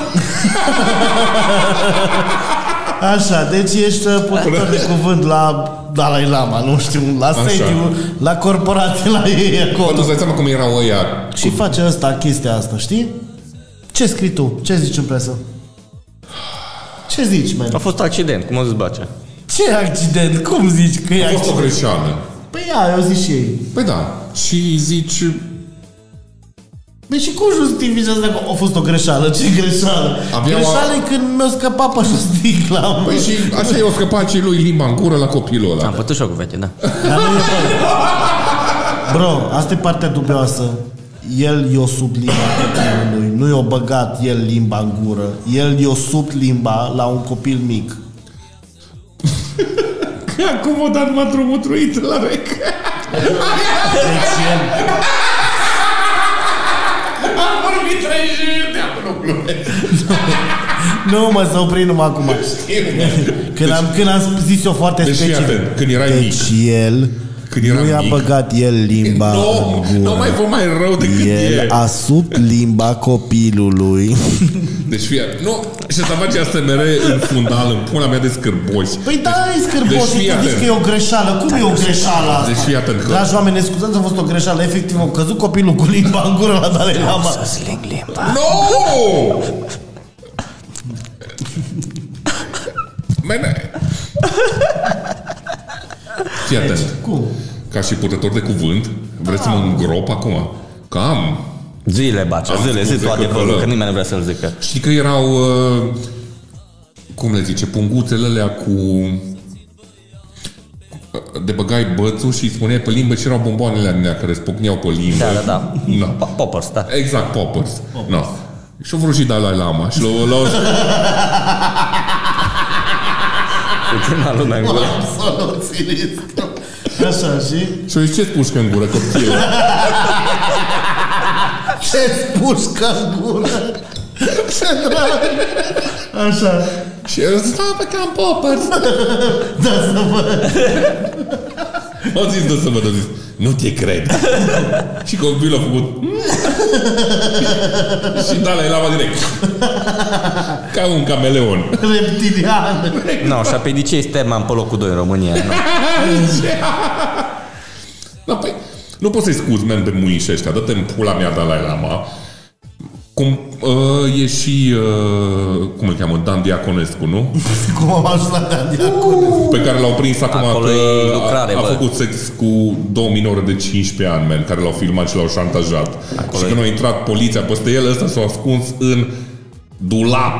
Așa, deci ești uh, purtător de cuvânt la Dalai Lama, nu știu, la sediu, la corporație, la ei Bă, tu acolo. îți dai seama cum erau ăia Și face asta, chestia asta, știi? Ce scrii tu? Ce zici în presă? Ce zici, man? A fost accident, cum a zis Bacea. Ce accident? Cum zici că e A fost o accident? greșeală. Păi ia, eu zic și ei. Păi da. Și zici... Păi și cum justificează că a fost o greșeală? Ce greșeală? Abia Greșeală e când mi-a scăpat pe sticla. mă. Păi și așa i-au scăpat și lui limba în gură la copilul ăla. Am putut și eu cu veche, da. Dar nu e bă. Bro, asta e partea dubioasă. El i-o sub limba copilului. Nu i-o băgat el limba în gură. El i-o sub limba la un copil mic. Că acum o dat m-a drumutruit la rec. Deci el... Am vorbit 30 de minute, nu glumesc. Nu mă, să opri numai acum. Când am, când am zis eu foarte Deci fii specific. atent, când erai mic. Deci el Când era nu i-a mic. băgat el limba Nu, în nu gură. mai fă mai rău decât El e. a sub limba copilului. Deci fie, nu, și să face ASMR în fundal, în pula mea de scârboși. Păi da, e scârbos, Deci deci fii tu zici atent. că e o greșeală. Cum e o greșeală asta? Deci fii atent că- Dragi oameni, ne scuzați, a fost o greșeală. Efectiv, a căzut copilul cu limba în gură la Dalai Lama. Sling limba. Nu! Mene. Fii atent. Cum? Ca și purtător de cuvânt, vreți să mă îngrop acum? Cam. Zile, Bacea, Am zile, zi spus tu decât adevărul, că- că nimeni nu vrea să-l zică. Știi că erau, uh, cum le zice, punguțele alea cu de băgai bățul și îi spuneai pe limbă și erau bomboanele alea care spocneau pe limbă. Da, da, da. Na. Pa- Poppers, da. Exact, poppers. No. Și-o vrut și Dalai Lama și l-au, l-au, Uite, m-a lumea în gură. Absolut silit. Așa, și? și-o zis, ce pușcă în gură, copil? Ce pușcă în gură? Ce drag! Așa. și el zis, da, pe cam poppers. Da, să văd. Au zis, da să văd, au zis, nu te cred. și copilul a făcut și Dalai Lama direct. Ca un cameleon. Reptilian. Nu, și pe de ce este Sterman pe locul 2 în România? Nu. Da, păi, nu poți să-i scuzi, men, de muiși ăștia. Dă-te în pula mea Dalai Lama. Cum uh, e și, uh, cum îl cheamă, Dan Diaconescu, nu? Cum am ajuns la Dan Diaconu? Pe care l-au prins acum Acolo că e lucrare, a, a bă. făcut sex cu două minore de 15 ani, men, care l-au filmat și l-au șantajat. Acolo și e- când a intrat poliția peste el, ăsta s-a ascuns în dulap.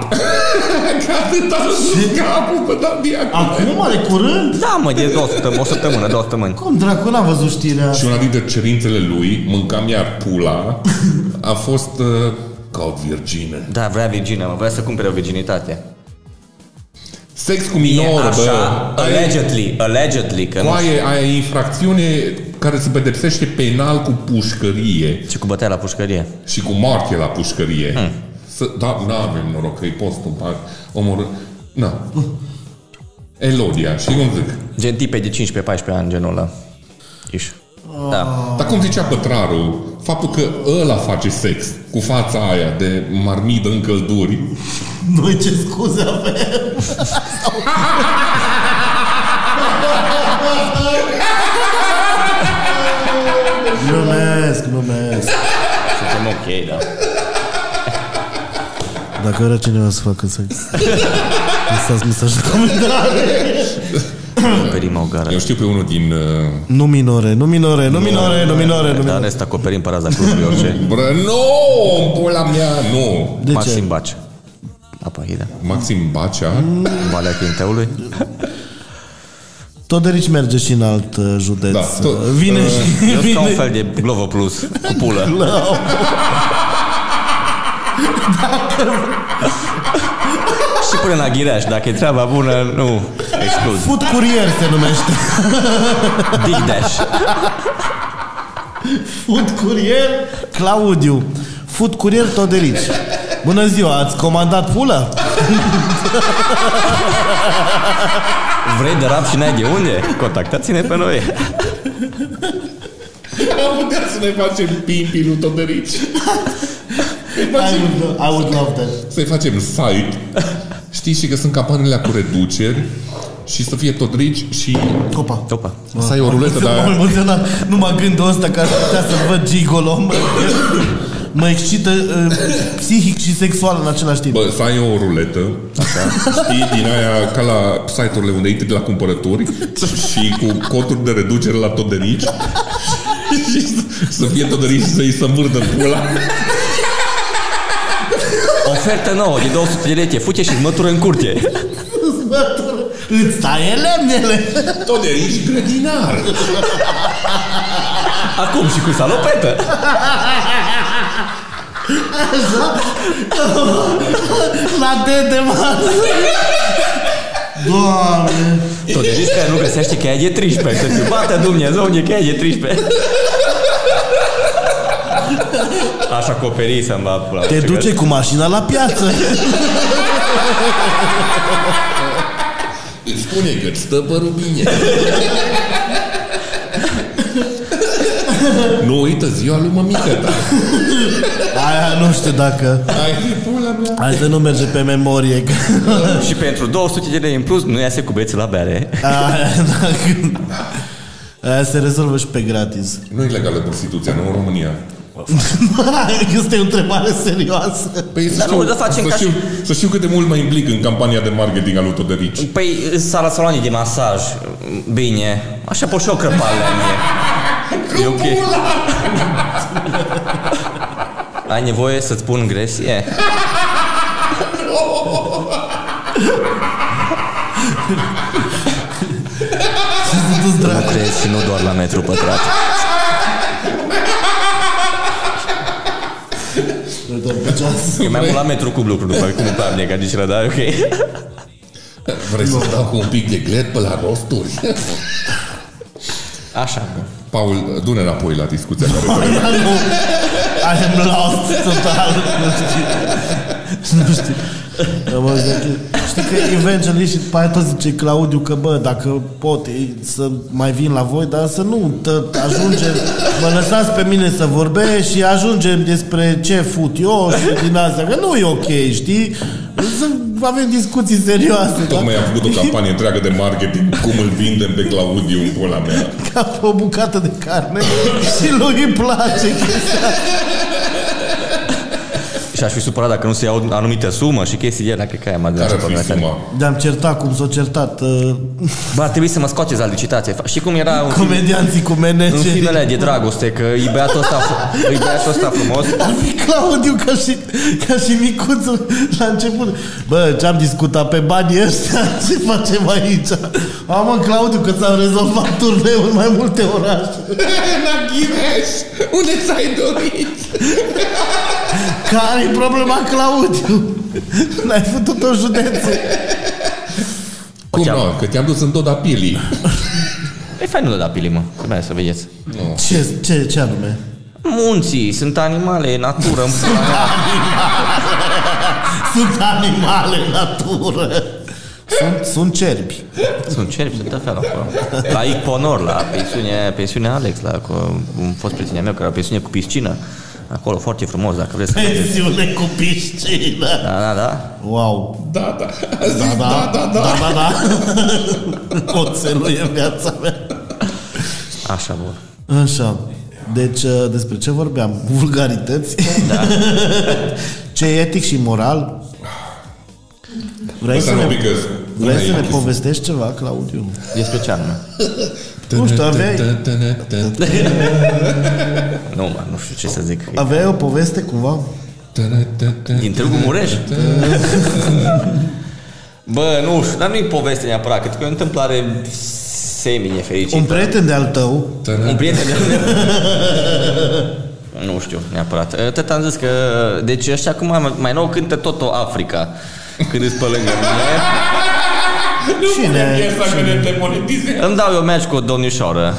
Că atât a sus capul pe Dan Diaconescu. Acum, de curând? Da, mă, de două săptămâni, o săptămână, două săptămâni. Cum dracu, n-am văzut știrea Și una dintre cerințele lui, mâncam iar pula, a fost uh, ca o virgină. Da, vrea Virginia, mă, vrea să cumpere o virginitate. Sex cu E minor, așa, bă. allegedly, allegedly, că nu Coaie, aia e infracțiune care se pedepsește penal cu pușcărie Și cu bătea la pușcărie. și cu moarte la pușcărie. Hmm. Să, da, nu avem noroc că e postul par, omorât. Na. Elodia, și cum zic? Gen tipe de 15-14 ani, genul ăla. Iș. Da. Dar cum zicea pătrarul, faptul că ăla face sex cu fața aia de marmidă în călduri, Noi ce scuze avem? Glumesc, glumesc. Suntem ok, da. Dacă vrea cineva să facă sex Lăsați mesaj în comentarii Acoperim o gară. eu știu pe unul din... Uh, Nu minore, nu minore, nu minore, nu minore, nu Dar minore rest acoperim pe raza clubului orice. Bră, nu, în pula mea, nu. De Maxim ce? Baci. Apa Hida. Maxim Bacea, Valea Chinteului. Toderici merge și în alt uh, județ Da, tot- Vine uh, și Eu sunt ca un vine fel de Glovo Plus cu pulă. Și până la ghireaș, dacă e treaba bună, nu. explode. Food Courier se numește. Big Dash. Food Courier Claudiu. Food Courier Todelici. Bună ziua, ați comandat pulă? Vrei de rap și n-ai de unde? Contactați-ne pe noi. Am putea să ne facem pimpii lui Toderici. I would, I would love that. Să-i facem site. Știți și că sunt campaniile cu reduceri și să fie Todrici și Opa. Opa. să ai o ruletă de M-am aia. emoționat. Numai gândul ăsta că aș putea să văd gigolo mă, mă excită uh, psihic și sexual în același timp. Bă, să ai o ruletă, așa, știi, din aia ca la site-urile unde intri la cumpărături și cu coduri de reducere la Toderici și să, să fie Toderici să-i să mârdă pula. Ofertă nouă de 200 de lei. Fuce și mătură în curte. Îți taie lemnele. Toderici grădinar. Acum și cu salopetă. La dede, mă. Doamne. Tot de care nu găsește cheia de 13. Să te bată Dumnezeu unde e cheia de 13. Așa acoperi să-mi va pula. Te duce cu mașina la piață. Îți spune că îți stă părul bine. nu uită ziua lui mămică ta. Aia nu știu dacă... Ai pula mea. Hai să nu merge pe memorie. că- Și pentru 200 de lei în plus nu iese cu beții la bere. Aia, dacă... Aia se rezolvă și pe gratis. Nu e legală prostituția, nu în România. Este o întrebare serioasă. Păi să Dar știu, nu, dar facem să, ca știu, să știu cât de mult mă implic în campania de marketing al lui Toderici. Păi, sala salonii de masaj. Bine. Așa pot și o crăpală la mie. E ok. Ai nevoie să-ți pun gresie? Du-ți Nu dracu. crezi și nu doar la metru pătrat. Doar pe ceas. E mai mult la metru cub lucru după cum îmi place, ca zice la dar ok. Vrei să dau cu un pic de glet pe la rosturi? Așa. Paul, du-ne înapoi la discuția care Aia nu. I am lost total. Nu știu. Nu știu. Am auzit că- Știi că Evangelist și după aia tot zice Claudiu că bă, dacă pot ei, să mai vin la voi, dar să nu tă, ajungem, mă lăsați pe mine să vorbesc și ajungem despre ce fut eu și din astea, că nu e ok, știi? Să avem discuții serioase. Tocmai am făcut o campanie întreagă de marketing cum îl vindem pe Claudiu în pula mea. ca pe o bucată de carne și lui îi place chestia. Și aș fi supărat dacă nu se iau anumită sumă și chestii de alea, cred că aia m-a Care ar pe fi suma? De-am certat cum s-o certat uh, Bă, ar trebui să mă scoateți la licitație. Și cum era un film, comedianții cu în manageri. filmele de dragoste, că e băiatul ăsta, fr- e băiatul ăsta frumos. Ar fi Claudiu ca și, ca și micuțul la început. Bă, ce-am discutat pe banii ăștia? Ce facem aici? Am mă, Claudiu, că ți-am rezolvat turneul în mai multe orașe. La Ghireș! Unde ți-ai dorit? Care-i problema, Claudiu? L-ai făcut o județul. Cum Ce-am? nu? Că te-am dus în Doda Pili. E fain nu da pili, mă. Mai să vedeți. Ce, ce, ce anume? Munții, sunt animale, natură, în pula mea. Sunt animale în natură. Sunt, sunt cerbi. Sunt cerbi, sunt tot felul acolo. La Iponor, la pensiune, pensiunea Alex, la cu, un fost prietenia meu care are o pensiune cu piscină. Acolo foarte frumos, dacă vreți să vedeți. Pensiune cu piscină. Da, da, da. Wow. Da, da. A zis, Da, da, da, da, da. da, da, da. Oțelul e în viața mea. Așa, bun. Așa. Deci, uh, despre ce vorbeam? Vulgarități? Da. ce e etic și moral? Vrei să Ăsta nu ne, pică. vrei să ne povestești ceva, Claudiu? Despre ce anume? Nu știu, aveai, Nu, mă, nu știu ce să zic. aveai o poveste cumva? Din Târgu Mureș? Bă, nu știu, dar nu-i poveste neapărat, cred că e o întâmplare semi-nefericită. Un prieten de-al tău Un prieten de Nu știu neapărat. Tot am zis că... Deci ăștia acum mai, mai nou cântă tot o Africa. Când îți pe lângă mine. Nu Cine? punem piesa că ne demonetizează. Îmi dau eu match cu o domnișoară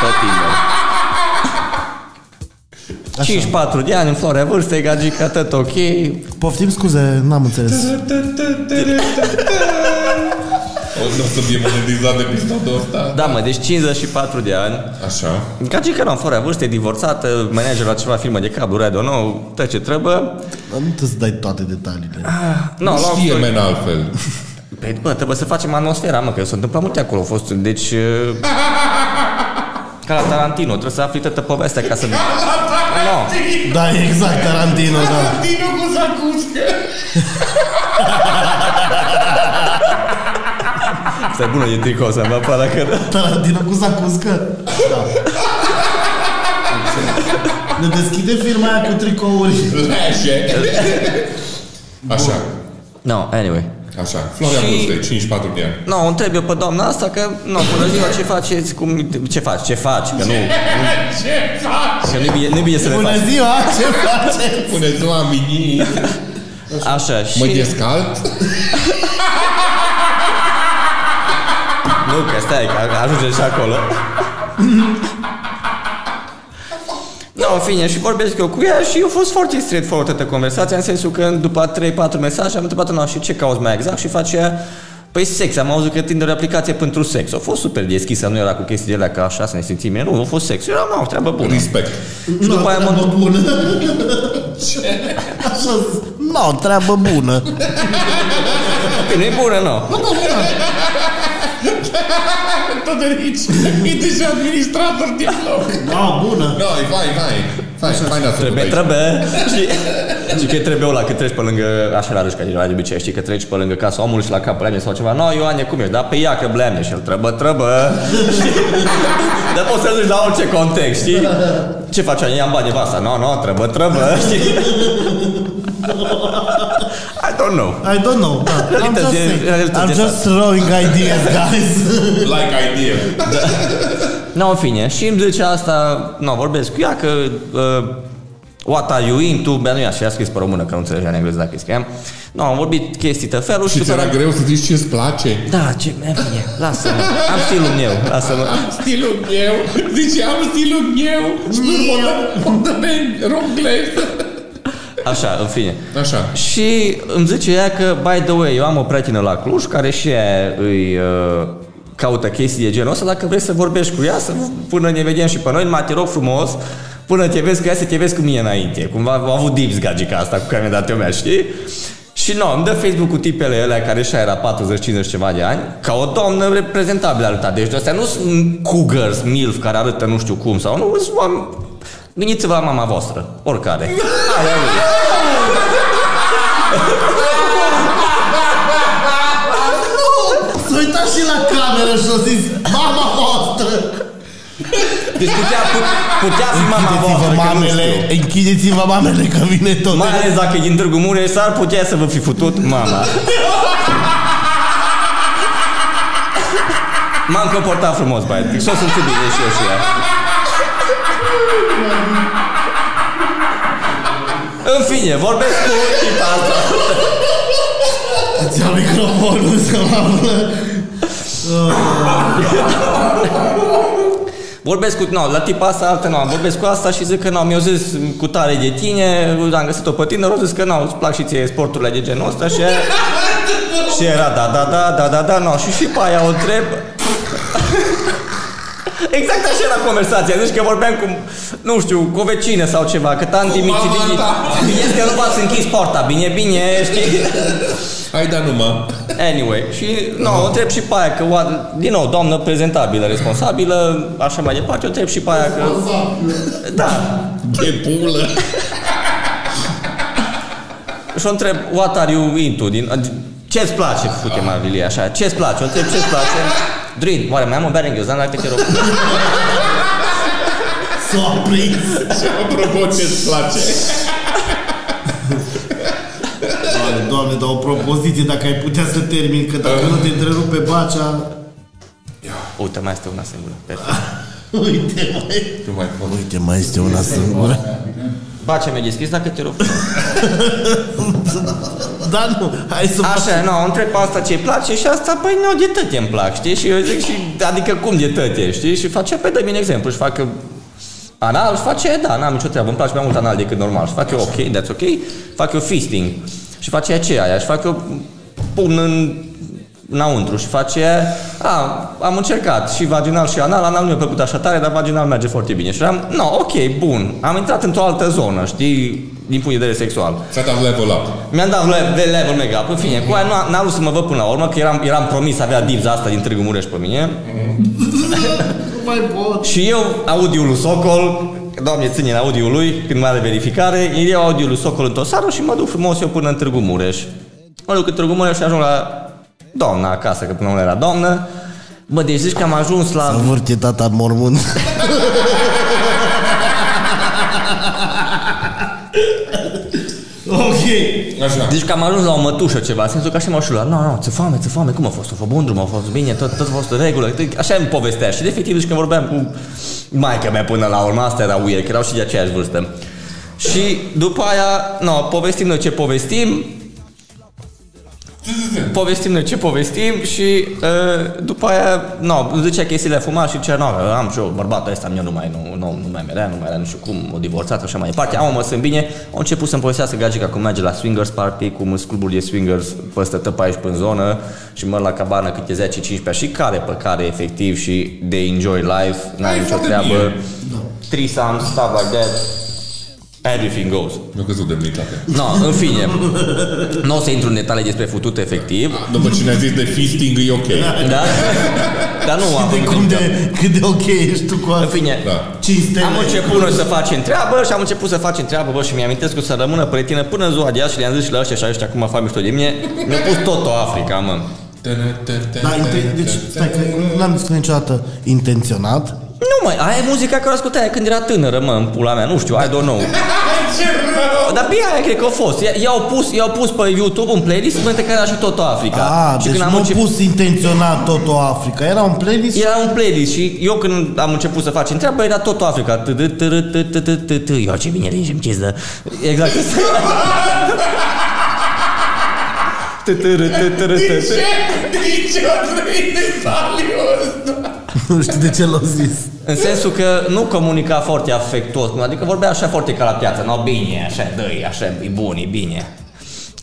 pe Tinder. 54 de ani, în floarea vârstei, gagica, tot ok. Poftim scuze, n-am înțeles. O nu o să fie monetizat episodul ăsta. Da, mă, deci 54 de ani. Așa. Gagica, nu, în floarea vârstei, divorțată, manager la ceva firmă de cablu, radio nou, tot ce trebuie. Nu trebuie să dai toate detaliile. No, Nu long știe story- men altfel. Păi, bă, trebuie să facem atmosfera, mă, că s-a întâmplat multe acolo. Au fost, deci... uh, Ca la Tarantino, trebuie să afli toată povestea ca să... No. Da, exact, Tarantino, da. Tino cu zacuscă. Asta e bună de tricou să-mi va că... Tarantino cu zacuscă. Da. Ne deschide firma aia cu tricouri. Leșe. Așa. No, anyway. Așa. Florea Și- Vârstei, 54 de ani. No, o întreb eu pe doamna asta că, no, bună ziua, ce faceți? Cum, ce faci? Ce faci? Că nu, Ce faci? că nu-i bine, nu-i bine să le Bună faci. ziua, ce faceți? Pune ziua, mini. Așa, și... Mă descalț? Nu, că stai, că ajunge și acolo. No, în fine, și vorbesc eu cu ea și a fost foarte straightforward toată conversația, în sensul că după 3-4 mesaje am întrebat no, și ce cauți mai exact și face ea, Păi sex, am auzit că Tinder e o aplicație pentru sex. A fost super deschisă, nu era cu chestiile alea ca așa să ne simțim bine. Nu, a fost sex. Era, nu, treabă bună. Respect. Și după aia mă treabă bună. Așa zic. Nu, treabă bună. nu e bună, nu. Tot de aici. E deja administrator dialog. Da, bună. No, e fine, fine. Fine, fine, ați Trebuie, făcut aici. trebuie. Și, și că trebuie ăla, că treci pe lângă, așa la râșca, de obicei, știi, că treci pe lângă casa omului și la cap blemne sau ceva. No, Ioane, cum ești? Da, pe ea că blemne și el trebuie, trebuie. Știi? Dar poți să zici la orice context, știi? Ce faci? I-am bani nevasta. No, no, trebuie, trebuie, știi? I don't know. I don't know. Da. I'm Realități- just, saying. realități I'm de just throwing ideas, guys. Like idea. No, în fine, și îmi zice asta, nu, vorbesc cu ea că uh, what are you into, bă, nu i-a și a scris pe română, că nu înțelegea în engleză dacă îi scriam. Nu, am vorbit chestii tot felul și, Și ți după era greu să zici ce-ți place? Da, ce, în fine, lasă-mă, am stilul meu, lasă-mă. Stilul meu. Zice, am stilul meu. Spune, ronglez. Așa, în fine. Așa. Și îmi zice ea că, by the way, eu am o prietenă la Cluj care și ea îi uh, caută chestii de genul ăsta, dacă vrei să vorbești cu ea, să, până ne vedem și pe noi, mai te rog frumos, până te vezi cu ea, să te vezi cu mine înainte. Cumva au avut dips gagica asta cu care mi-a dat eu mea, știi? Și nu, îmi dă Facebook cu tipele alea care și era 40-50 ceva de ani, ca o doamnă reprezentabilă arăta. Deci astea nu sunt cougars, milf, care arătă nu știu cum sau nu, sunt oameni... Gândiți-vă la mama voastră, oricare. Aia e. S-a uitat și la cameră și a zis, mama voastră. Deci putea, put- putea fi mama voastră, Închideți-vă că nu mamele, știu. închideți-vă mamele că vine tot. Mai ales dacă e din Târgu Mureș, s-ar putea să vă fi futut mama. M-am comportat frumos, băiat. Și o să fi bine și eu și ea. În fine, vorbesc cu tipa asta. Îți iau microfonul să mă află. Vorbesc cu, no, la tipa asta, altă, no, vorbesc cu asta și zic că, no, mi-au zis cu tare de tine, am găsit-o pe tine, au zis că, no, îți plac și ție sporturile de genul ăsta și, ea- și era, da, da, da, da, da, da, no, și și pe aia o întreb, Exact așa era conversația, deci că vorbeam cu, nu știu, cu o vecină sau ceva, că tanti mici, mama bine, ta. bine că nu poate să închis porta, bine, bine, știi? Hai da numai. Anyway, și nu, o întreb și pe aia că, oa- din nou, doamnă prezentabilă, responsabilă, așa mai departe, o întreb și pe aia că... Da, De pulă. și o întreb, what are you into? Din, ce-ți place, fute Marvilie, așa, ce-ți place? O întreb, ce-ți place? Drin, oare mai am un bere înghiozdan dacă te rog? S-a prins. Și apropo ce-ți place. Doamne, doamne, dar o propoziție dacă ai putea să termin, că dacă nu te întrerupe bacea... Uite, mai este una singură. Perfect. Uite, mai... Nu mai pot. Uite, mai este una singură. Bace mi-a deschis dacă te rog. Da, nu, hai să Așa, nu, no, întreb pe asta ce-i place și asta, păi nu, de tăte îmi plac, știi? Și eu zic, și, adică cum de tăte, știi? Și face, pe dă-mi un exemplu și fac anal și face, da, n-am nicio treabă, îmi place mai mult anal decât normal și fac eu, ok, that's ok, fac eu fisting și face aceea și fac eu, pun în înăuntru și face a, am încercat și vaginal și anal, anal nu mi-a plăcut așa tare, dar vaginal merge foarte bine. Și am, no, ok, bun, am intrat într-o altă zonă, știi, din punct de vedere sexual. Ți-a dat level up. Mi-am dat level, level mega up. În fine, cu aia nu- n-am vrut să mă văd până la urmă, că eram, eram promis să avea divza asta din Târgu Mureș pe mine. Nu mai pot. Și eu, audiul lui Socol, Doamne ține în audiul lui, când mai are verificare, eu audiul lui Socol în Tosaro și mă duc frumos eu până în Târgu Mureș. Mă duc în Târgu Mureș și ajung la doamna acasă, că până la urmă era doamnă. Mă, deci zici că am ajuns la... Să vârte tata în mormânt. ok. Așa. Deci că am ajuns la o mătușă ceva, în sensul că așa mă șula, nu, nu, ți foame, ți foame, cum a fost? A fost bun drum, a fost bine, tot, tot a fost în regulă. Așa îmi povestea și efectiv, deci când vorbeam cu maica mea până la urmă, asta era weird, că erau și de aceeași vârstă. Și după aia, no, povestim noi ce povestim, povestim noi ce povestim și uh, după aia, no, îmi zicea chestiile fumat și zicea, no, am și eu, bărbatul ăsta mie nu mai, nu, nu, nu mai merea, nu mai era, nu știu cum, o divorțat, așa mai departe. Am mă sunt bine, au început să-mi povestească gagica cum merge la swingers party, cum sunt cluburi de swingers peste tăpa aici pe în zonă și mă la cabană câte 10-15 și care pe care efectiv și de enjoy life, n-ai Ai nicio foarte treabă. bine. Threesome, stuff like that. Everything goes. Mi-a căzut demnitatea. No, în fine. Nu o să intru în detalii despre futut efectiv. După ce ne-a zis de fisting, e ok. Da? Dar nu am De cum de, cât de ok ești tu cu În asta. fine, Da. Cinste. am început noi să facem treabă și am început să facem treabă, bă, și mi-amintesc că o să rămână prietene până în ziua de azi și le-am zis și la ăștia și ăștia acum fac mișto de mine, mi-a pus tot o Africa, mă. Da, inte- deci, stai, că n-am discutat niciodată intenționat. Nu mai, aia e muzica care o ascultai aia când era tânără, mă, în pula mea, nu știu, I don't know. Dar bine aia cred că a fost. I- I-au pus, i-au pus pe YouTube un playlist în care era și tot Africa. Ah, și deci când am nu început, pus intenționat tot o Africa. Era un playlist Era un playlist și eu când am început să facem treabă era tot Africa. Eu ce bine ringem cizdă. Exact. Nu știu de ce l-au zis. În sensul că nu comunica foarte afectuos, adică vorbea așa foarte ca la piață, no bine, așa, dă așa, e bun, e bine.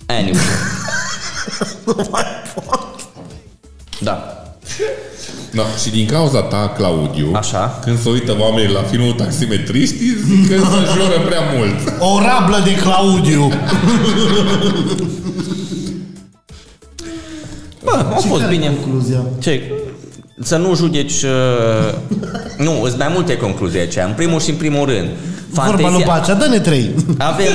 Anyway. Nu mai pot. Da. Da, și din cauza ta, Claudiu, Așa. când se uită oamenii la filmul Taximetriștii, zic că se jură prea mult. O rablă de Claudiu. Bă, a fost bine. Concluzia. Ce? Să nu judeci... Uh, nu, sunt mai multe concluzii aici. În primul și în primul rând. Vorba lui Pacea, dă-ne trei. Avem...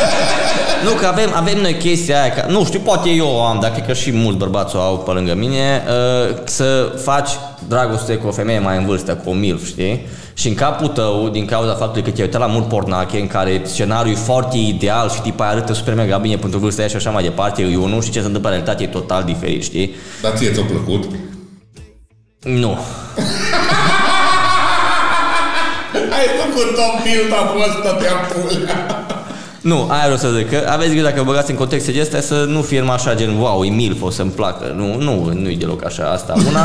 nu, că avem, avem noi chestia aia, că, nu știu, poate eu o am, dar cred că și mulți bărbați o au pe lângă mine, uh, să faci dragoste cu o femeie mai în vârstă, cu o milf, știi? Și în capul tău, din cauza faptului că te-ai uitat la mult pornache în care scenariul e foarte ideal și tipa aia arătă super mega bine pentru vârsta aia și așa mai departe, e unul și ce se întâmplă în realitate e total diferit, știi? Dar ție ți-a plăcut? Nu. Ai făcut top build, a fost toate pulea. Nu, aia vreau să zic, că aveți grijă dacă vă băgați în contexte de astea să nu fie numai așa gen, wow, e milf, o să-mi placă. Nu, nu, nu e deloc așa asta. Una,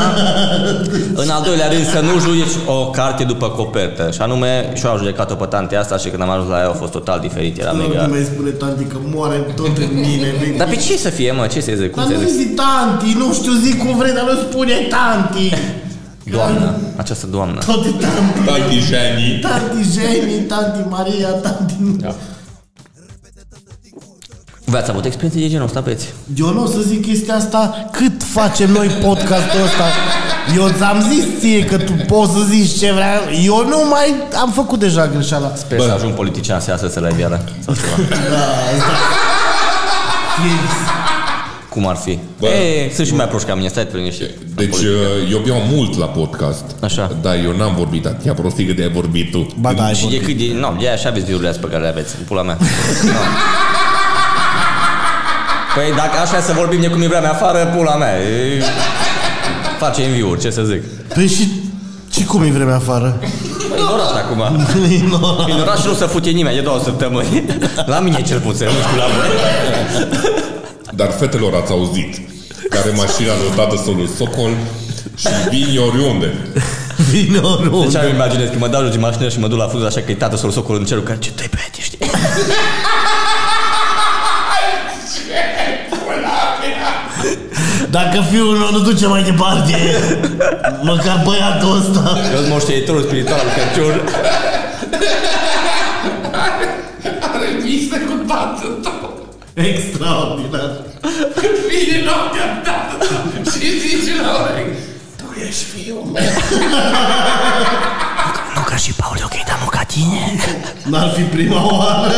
în al doilea rând să nu judeci o carte după copertă. Și anume, și eu am judecat-o pe tante asta și când am ajuns la ea a fost total diferit, era Nu mega. mai spune tanti că moare tot în mine. Dar pe ce să fie, mă? Ce să zic? Cum Dar să nu zic? zi tanti, nu știu, zic cum vrei, dar nu spune tanti. Doamnă, această doamnă. Toate tanti. Tanti Jani. Tanti Jenny, tanti Maria, tanti... Da. Voi ați avut experiențe de genul ăsta, băieți? Eu nu o să zic chestia asta cât facem noi podcastul ăsta. Eu ți-am zis ție că tu poți să zici ce vrea. Eu nu mai am făcut deja greșeala. Sper să ajung politician să iasă să la iară sau ceva. Fix. Cum ar fi? Bă. Ei, sunt și mai proști ca mine, stai pe liniște. Deci uh, eu beau mult la podcast. Așa. Dar eu n-am vorbit atâtea prostii cât de ai vorbit tu. Ba da, ai Și de vorbit. cât de... Nu, de așa aveți viurile astea pe care le aveți, în pula mea. Nu. Păi dacă așa să vorbim de cum e vremea mea afară, pula mea. E... Facem view ce să zic. Păi și, și cum e vremea afară? Păi în oraș acum. În oraș nu se fute nimeni de două săptămâni. La mine cel puțin, nu știu la voi. Dar fetelor ați auzit care mașina dotată solul Socol și vin oriunde. Vine oriunde. Deci am imaginez că mă dau jos din mașină și mă duc la fuz așa că e tată să-l socol în cerul care ce te băiete, știi? Dacă fiul meu nu duce mai departe, măcar băiatul ăsta. Eu sunt moștenitorul spiritual al Crăciun. Are vise cu tatăl tău. Extraordinar. Vine noaptea tatăl tău și zice la urechi, tu ești fiul meu. Nu ca și Paul, ok, dar nu ca tine. N-ar fi prima oară.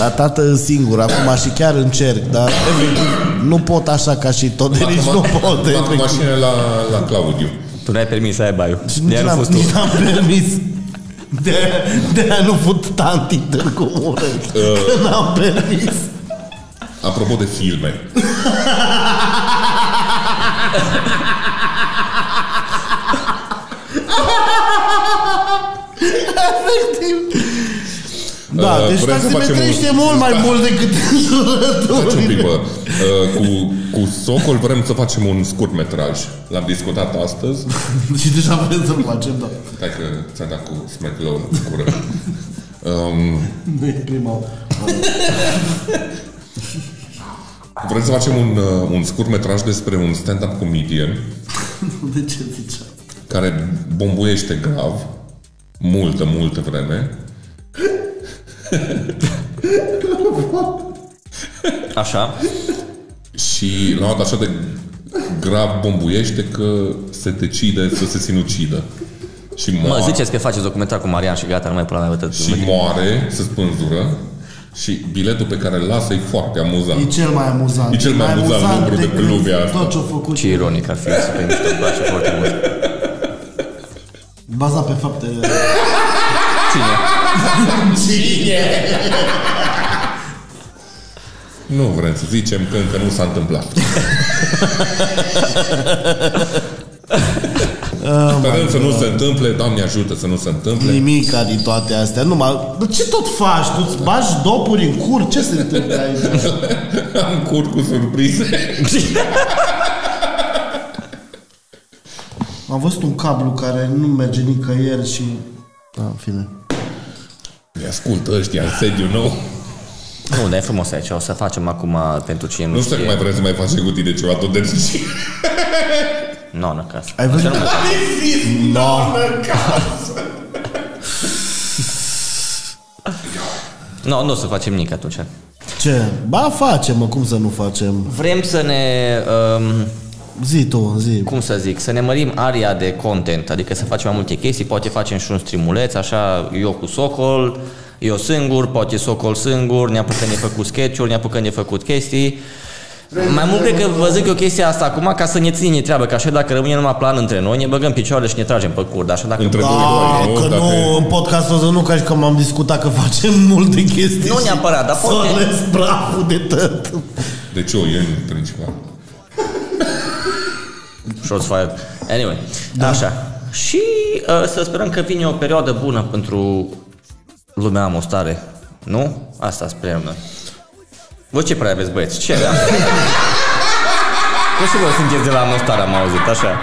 Dar tată singur, acum și chiar încerc, dar efectiv, nu pot așa ca și tot, de nici nu pot. Fac efectiv. mașină la, la Claudiu. Tu n-ai permis să ai baiul. Și De nici aia nu n-am, fost tu. nici n-am permis. De, de aia nu fut tanti Târgu Mureș. Că n-am permis. Apropo de filme. Efectiv. Da, Uh, deci vrem dacă să se facem metrește un- mult mai Da. mult decât Faci un pic, înjurăturile. bă. Uh, cu, cu Socol vrem să facem un scurt metraj. L-am discutat astăzi. Și deja vrem să-l facem, da. Hai că ți-a dat cu smack low în cură. Um, Nu e prima oară. vrem să facem un, uh, un scurt metraj despre un stand-up comedian De ce zici asta? care bombuiește grav multă, multă vreme Așa. și la un dat așa de grav bombuiește că se decide să se sinucidă. Și Mă, moare, ziceți că faceți documentar cu Marian și gata, nu mai pula mea bătăt. și moare, se spânzură și biletul pe care îl lasă e foarte amuzant. E cel mai amuzant. E cel mai amuzant lucru de pe decât lumea asta. Tot ce-a făcut. Ce ironic ar fi să pe mișto, îmi place foarte mult. Bazat pe fapte... Cine? Nu vrem să zicem că încă nu s-a întâmplat. Sperăm să nu se întâmple, Doamne ajută să nu se întâmple. Nimica din toate astea. Numai... Dar ce tot faci? Tu îți bagi dopuri în cur? Ce se întâmplă aici? Am cur cu surprize. Am văzut un cablu care nu merge nicăieri și... Da, în fine. Ne ascultă ăștia în sediu nou. Nu, dar e frumos aici. O să facem acum pentru cine nu, Nu știu știe. cum mai vrem să mai faci cu tine ceva tot de zi. Nu, în acasă. Ai văzut? No. Nu, nu o să facem nimic atunci. Ce? Ba, facem, mă, cum să nu facem? Vrem să ne... Um, Zi tu, zi. cum să zic, să ne mărim aria de content, adică să facem mai multe chestii, poate facem și un streamuleț, așa, eu cu Socol, eu singur, poate Socol singur, ne apucăm de făcut sketch-uri, ne apucăm de făcut chestii. Mai mult cred că vă zic eu chestia asta acum ca să ne ține treabă, că așa dacă rămâne numai plan între noi, ne băgăm picioarele și ne tragem pe cur, dar așa dacă... Între Da, doi, că nu? Dacă- nu, în podcastul ăsta nu ca și că m-am discutat că facem multe chestii. Nu și neapărat, dar poate- Să ales praful de tot. Deci eu, eu în principal. Shots fired. Anyway, da. așa. Și uh, să sperăm că vine o perioadă bună pentru lumea Mostare. Nu? Asta sperăm noi. Voi ce prea aveți, băieți? Ce? Da? Cum și voi sunteți de la Mostare, am auzit, așa.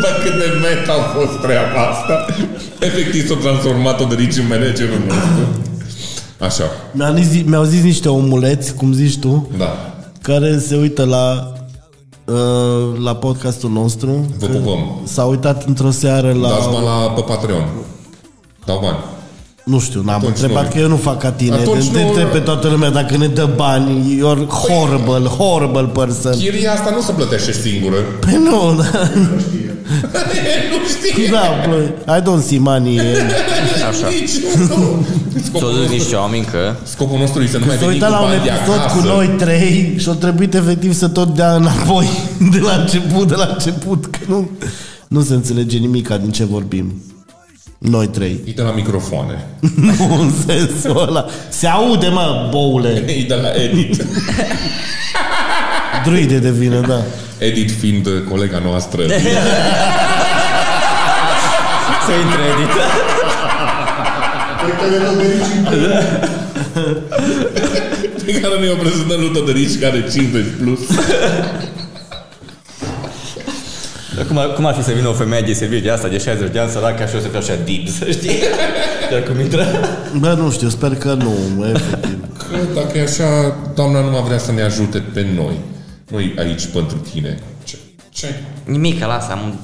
Bă, cât de meta a fost treaba asta. Efectiv s-a transformat-o de nici în managerul nostru. Așa, Mi-au zis, mi-au zis niște omuleți, cum zici tu, da. Care se uită la uh, la podcastul nostru. Vă că pupăm. S-a uitat într-o seară la... Dați bani la, pe Patreon. Dau bani. Nu știu, n-am Atunci întrebat nu. că eu nu fac ca tine. Atunci De nu- întreb pe toată lumea dacă ne dă bani. You're horrible, horrible person. Chiria asta nu se plătește singură. Păi nu, da. nu știi. da, bă, I don't see money. Așa. Nici nu. S-au Scopul, zis niște oameni că scopul nostru e să nu mai S-a venim uitat cu la un bani de episod acasă. cu noi trei și a trebuit efectiv să tot dea înapoi de la început, de la început, că nu, nu se înțelege nimic din ce vorbim. Noi trei. E de la microfoane. nu în sensul ăla. Se aude, mă, boule. E de la edit. Druide devine, da. Edit fiind uh, colega noastră. Să intre edit. Pe care tot de aici în pe care ne-o prezentăm lui Todorici, care are 50 plus. Cum ar, cum ar fi să vină o femeie de serviciu de asta de 60 de ani săracă și o să fie așa dibs, știi? Iar cum intră? Bă, nu știu, sper că nu, efectiv. Că dacă e așa, doamna nu vrea să ne ajute pe noi. Noi aici pentru tine. Ce? Ce? Nimic, lasă, am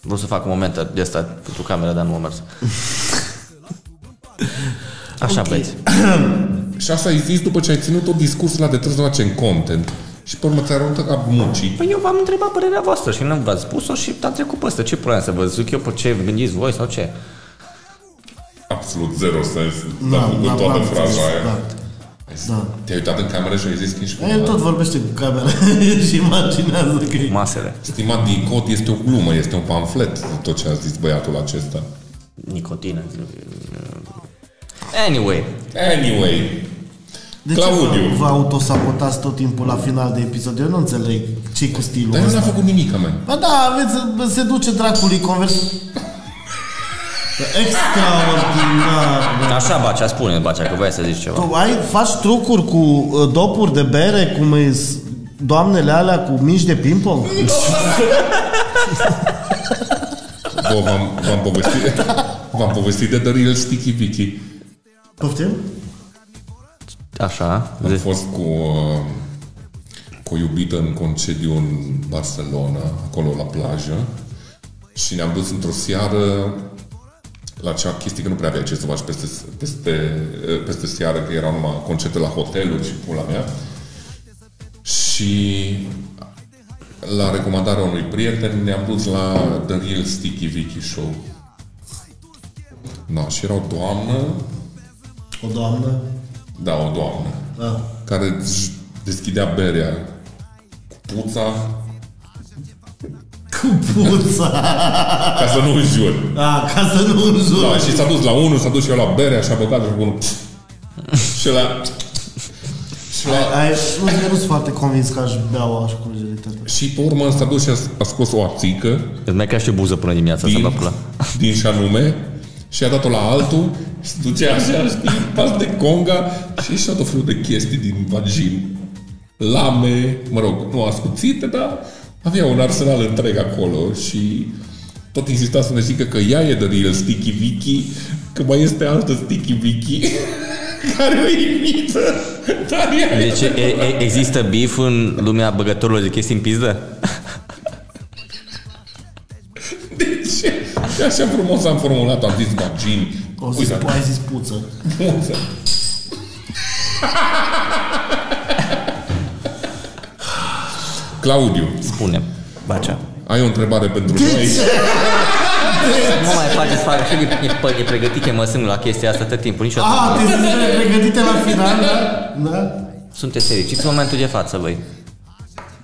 vrut să fac un moment de asta pentru camera, dar nu a mers. Așa, okay. băieți. Și asta ai zis după ce ai ținut tot discursul ăla de trebuie să facem content. Și pe urmă ți-ai aruncat ca muncii. Păi eu v-am întrebat părerea voastră și nu v-ați spus-o și am trecut peste. Ce problemă să vă zic eu pe ce gândiți voi sau ce? Absolut zero sens. Nu, Dar n-am- cu n-am- toată n-am fraza înțeles, aia. Da. Da. Te-ai uitat în cameră și ai zis că ești El cumva. tot vorbește cu camera și imaginează că e... Masele. Stimat Dicot, este o glumă, este un pamflet tot ce a zis băiatul acesta. Nicotină. Anyway, Anyway, De ce Claudiu. vă, vă autosabotați tot timpul la final de episod? Eu nu înțeleg ce cu stilul dar el n-a ăsta. făcut nimic, man. Ba da, aveți, se duce dracului convers... Extraordinar. așa Bacea, spune Bacea că voia să zici ceva. Tu ai, faci trucuri cu uh, dopuri de bere, cum e doamnele alea cu mici de ping-pong? Bă, v-am, v-am povestit, v-am povestit de The Real Sticky Vicky. Poftim? Așa, Am zi. fost cu, uh, cu o iubită în concediu în Barcelona, acolo la plajă, și ne-am dus într-o seară la cea chestie că nu prea aveai ce să faci peste, peste, peste seară, că erau numai concerte la hoteluri și pula mea. Și la recomandarea unui prieten ne-am dus la The Real Sticky Vicky Show. Da, și era o doamnă, O doamnă? da, o doamnă, Da. care își deschidea berea cu puța Cu puța. ca să nu înjur. Da, ca să nu înjur. Da, și s-a dus la unul, s-a dus și el la berea și a băgat și unul și la și la Ai, nu, eu nu sunt foarte convins că aș bea o așa cu legeritate. și pe urmă s-a dus și a, a scos o ațică Îți mai ca și o buză până dimineața să din, vă pula. din și anume și a dat-o la altul și se ducea așa, știi, pas de conga și și-a tot felul de chestii din vagin. Lame, mă rog, nu ascuțite, dar avea un arsenal întreg acolo și tot insista să ne zică că ea e de real Sticky Vicky, că mai este altă Sticky Vicky care o imită. Dar ea Deci e, e, există bif în lumea băgătorilor de chestii în pizdă? Deci, și așa frumos am formulat, am zis vagin. O zis, Uite, ai zis puță. puță. Claudiu, Spune, Bacea. ai o întrebare pentru noi? Nu mai faceți, fac și e, e, e pregătit că mă sunt la chestia asta tot timpul, Ah, niciodată. te sunt pregătite la final, da? Da? Sunteți fericiți în momentul de față, voi.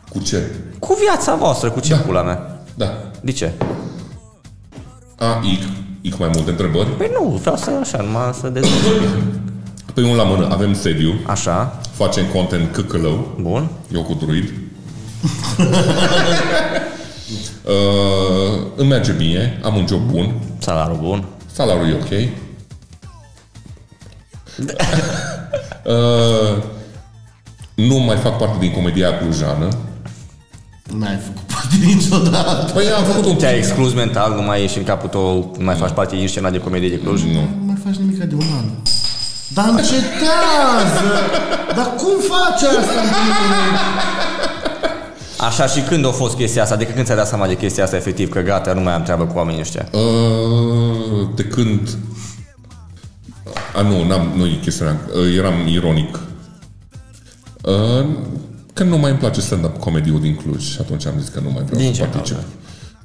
Cu ce? Cu viața voastră, cu ce pula mea. Da. De ce? A, ic. Ic mai multe întrebări. Păi nu, vreau să așa, numai să dezvolt. Păi un la mână, avem sediu, Așa, facem content câcălău, bun. eu cu druid. uh, îmi merge bine, am un job bun, Salariul bun. salariul e ok. uh, nu mai fac parte din comedia clujană. N-ai făcut parte niciodată. Păi am făcut un Te-ai exclus mental, nu mai ești în capul tău, nu mai faci parte din scena de comedie de Cluj? Nu. Nu mai faci nimic de un an. Dar încetează! Dar cum faci asta în primul Așa și când a fost chestia asta? Adică când ți-ai dat seama de chestia asta efectiv? Că gata, nu mai am treabă cu oamenii ăștia. Uh, de când... A, nu, n-am, nu e chestia uh, Eram ironic. Uh, că nu mai îmi place stand-up comedy din Cluj și atunci am zis că nu mai vreau Din să ce particip. cauză?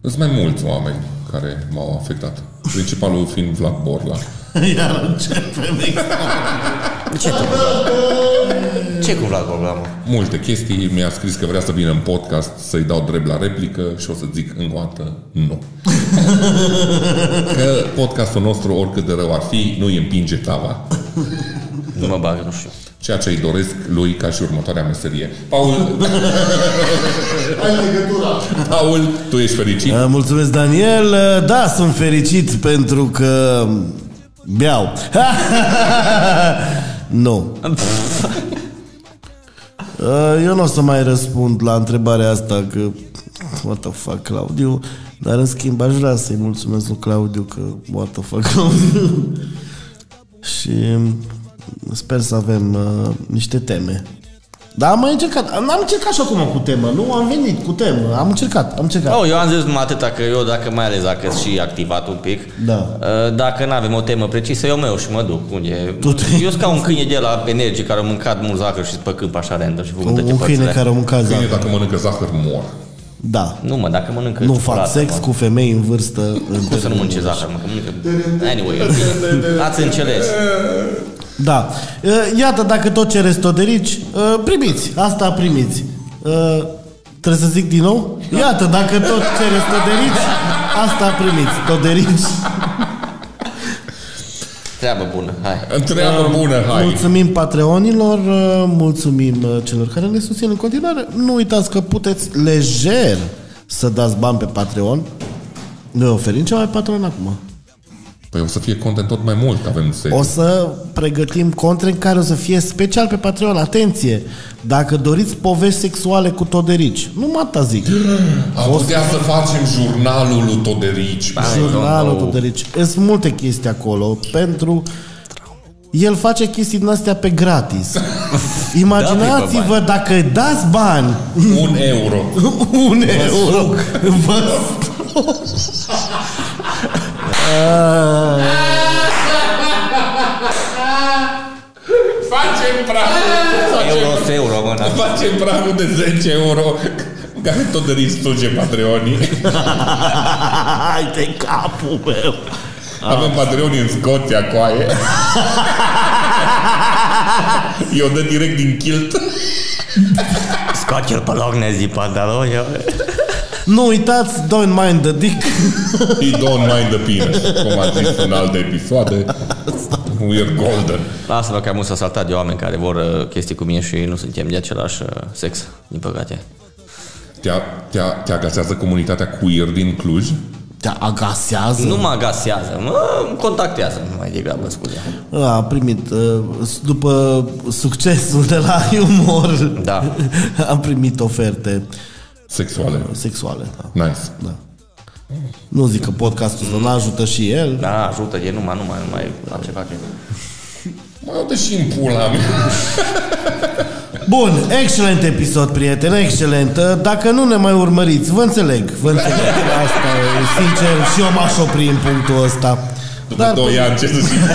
Sunt mai mulți oameni care m-au afectat. Principalul fiind Vlad Borla. Iar începem Ce cu Ce cu Vlad Borla, mă? Multe chestii. Mi-a scris că vrea să vină în podcast să-i dau drept la replică și o să zic încă o dată nu. că podcastul nostru, oricât de rău ar fi, nu îi împinge tava. Nu mă bag, nu știu. Ceea ce îi doresc lui ca și următoarea meserie. Paul, Ai legătura. Paul, tu ești fericit? Uh, Mulțumesc, Daniel. Uh, Da, sunt fericit pentru că beau. nu. Uh, Eu nu o să mai răspund la întrebarea asta că what the fuck, Claudiu, dar în schimb aș vrea să-i mulțumesc lui Claudiu că what the fuck, Claudiu. Și sper să avem uh, niște teme. Dar am mai încercat, am încercat și acum cu temă, nu? Am venit cu temă, am încercat, am încercat. Oh, eu am zis numai atâta că eu, dacă mai ales dacă sunt și activat un pic, Da. uh, dacă nu avem o temă precisă, eu meu și mă duc. Unde? Tu te- Eu sunt ca un câine de la energie care a mâncat mult zahăr și pe câmp așa random și vomtă Un, un câine care a mâncat Câine, zahăr. dacă mănâncă zahăr, mor. Da. Nu mă, dacă mănâncă Nu ciocolată, fac sex mă. cu femei în vârstă. în Cum să nu mănânce zahăr, mă, că mănâncă... Anyway, bine. ați înțeles. Da. Uh, Iată, dacă tot cereți toderici, uh, primiți. Asta primiți. Uh, Trebuie să zic din nou? Iată, dacă tot cereți toderici, asta primiți. Toderici. Treabă bună, hai. Treabă bună, hai. Mulțumim Patreonilor, uh, mulțumim uh, celor care ne susțin în continuare. Nu uitați că puteți lejer să dați bani pe Patreon. Noi oferim ceva pe Patreon acum. Păi o să fie content tot mai mult, avem serie. O să pregătim content care o să fie special pe Patreon. Atenție! Dacă doriți povești sexuale cu toderici, nu mă atâta zic. Am putea să facem jurnalul lui Toderici. Hai, Jurnalul nou. toderici. Sunt multe chestii acolo pentru... El face chestii din astea pe gratis. Imaginați-vă dacă dați bani Un euro. un euro. Vă Facem pragul. Euro să euro, mă, na. Facem pragul de 10 euro care Toderici sluge Patreonii. Hai de capul meu! Avem Patreonii în Scoția, coaie. Eu dă direct din kilt. Scoate-l pe loc, ne zi pantaloni. Eu. Nu uitați, don't mind the dick. He don't mind the penis. Cum a zis în alte episoade. We're golden. Lasă-mă că am s-a saltat de oameni care vor uh, chestii cu mine și nu suntem de același uh, sex, din păcate. Te, te, te agasează comunitatea queer din Cluj? Te agasează. Nu mă agasează, mă contactează mai degrabă, scuze. A primit, uh, după succesul de la umor, Da. am primit oferte Sexuale. sexuale. Da. Nice. da. Nu zic că podcastul ăsta nu ajută și el. Da, ajută de numai, numai, numai altceva. că- Mai uite și în pula mea. Bun, excelent episod, prieteni, excelent. Dacă nu ne mai urmăriți, vă înțeleg, vă înțeleg. Asta e, sincer, și eu m-aș opri în punctul ăsta. După Dar 2 ani, ce să zic?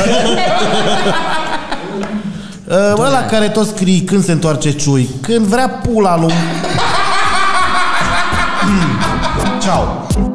uh, ăla care tot scrie când se întoarce ciui, când vrea pula lui... 嗯有照顾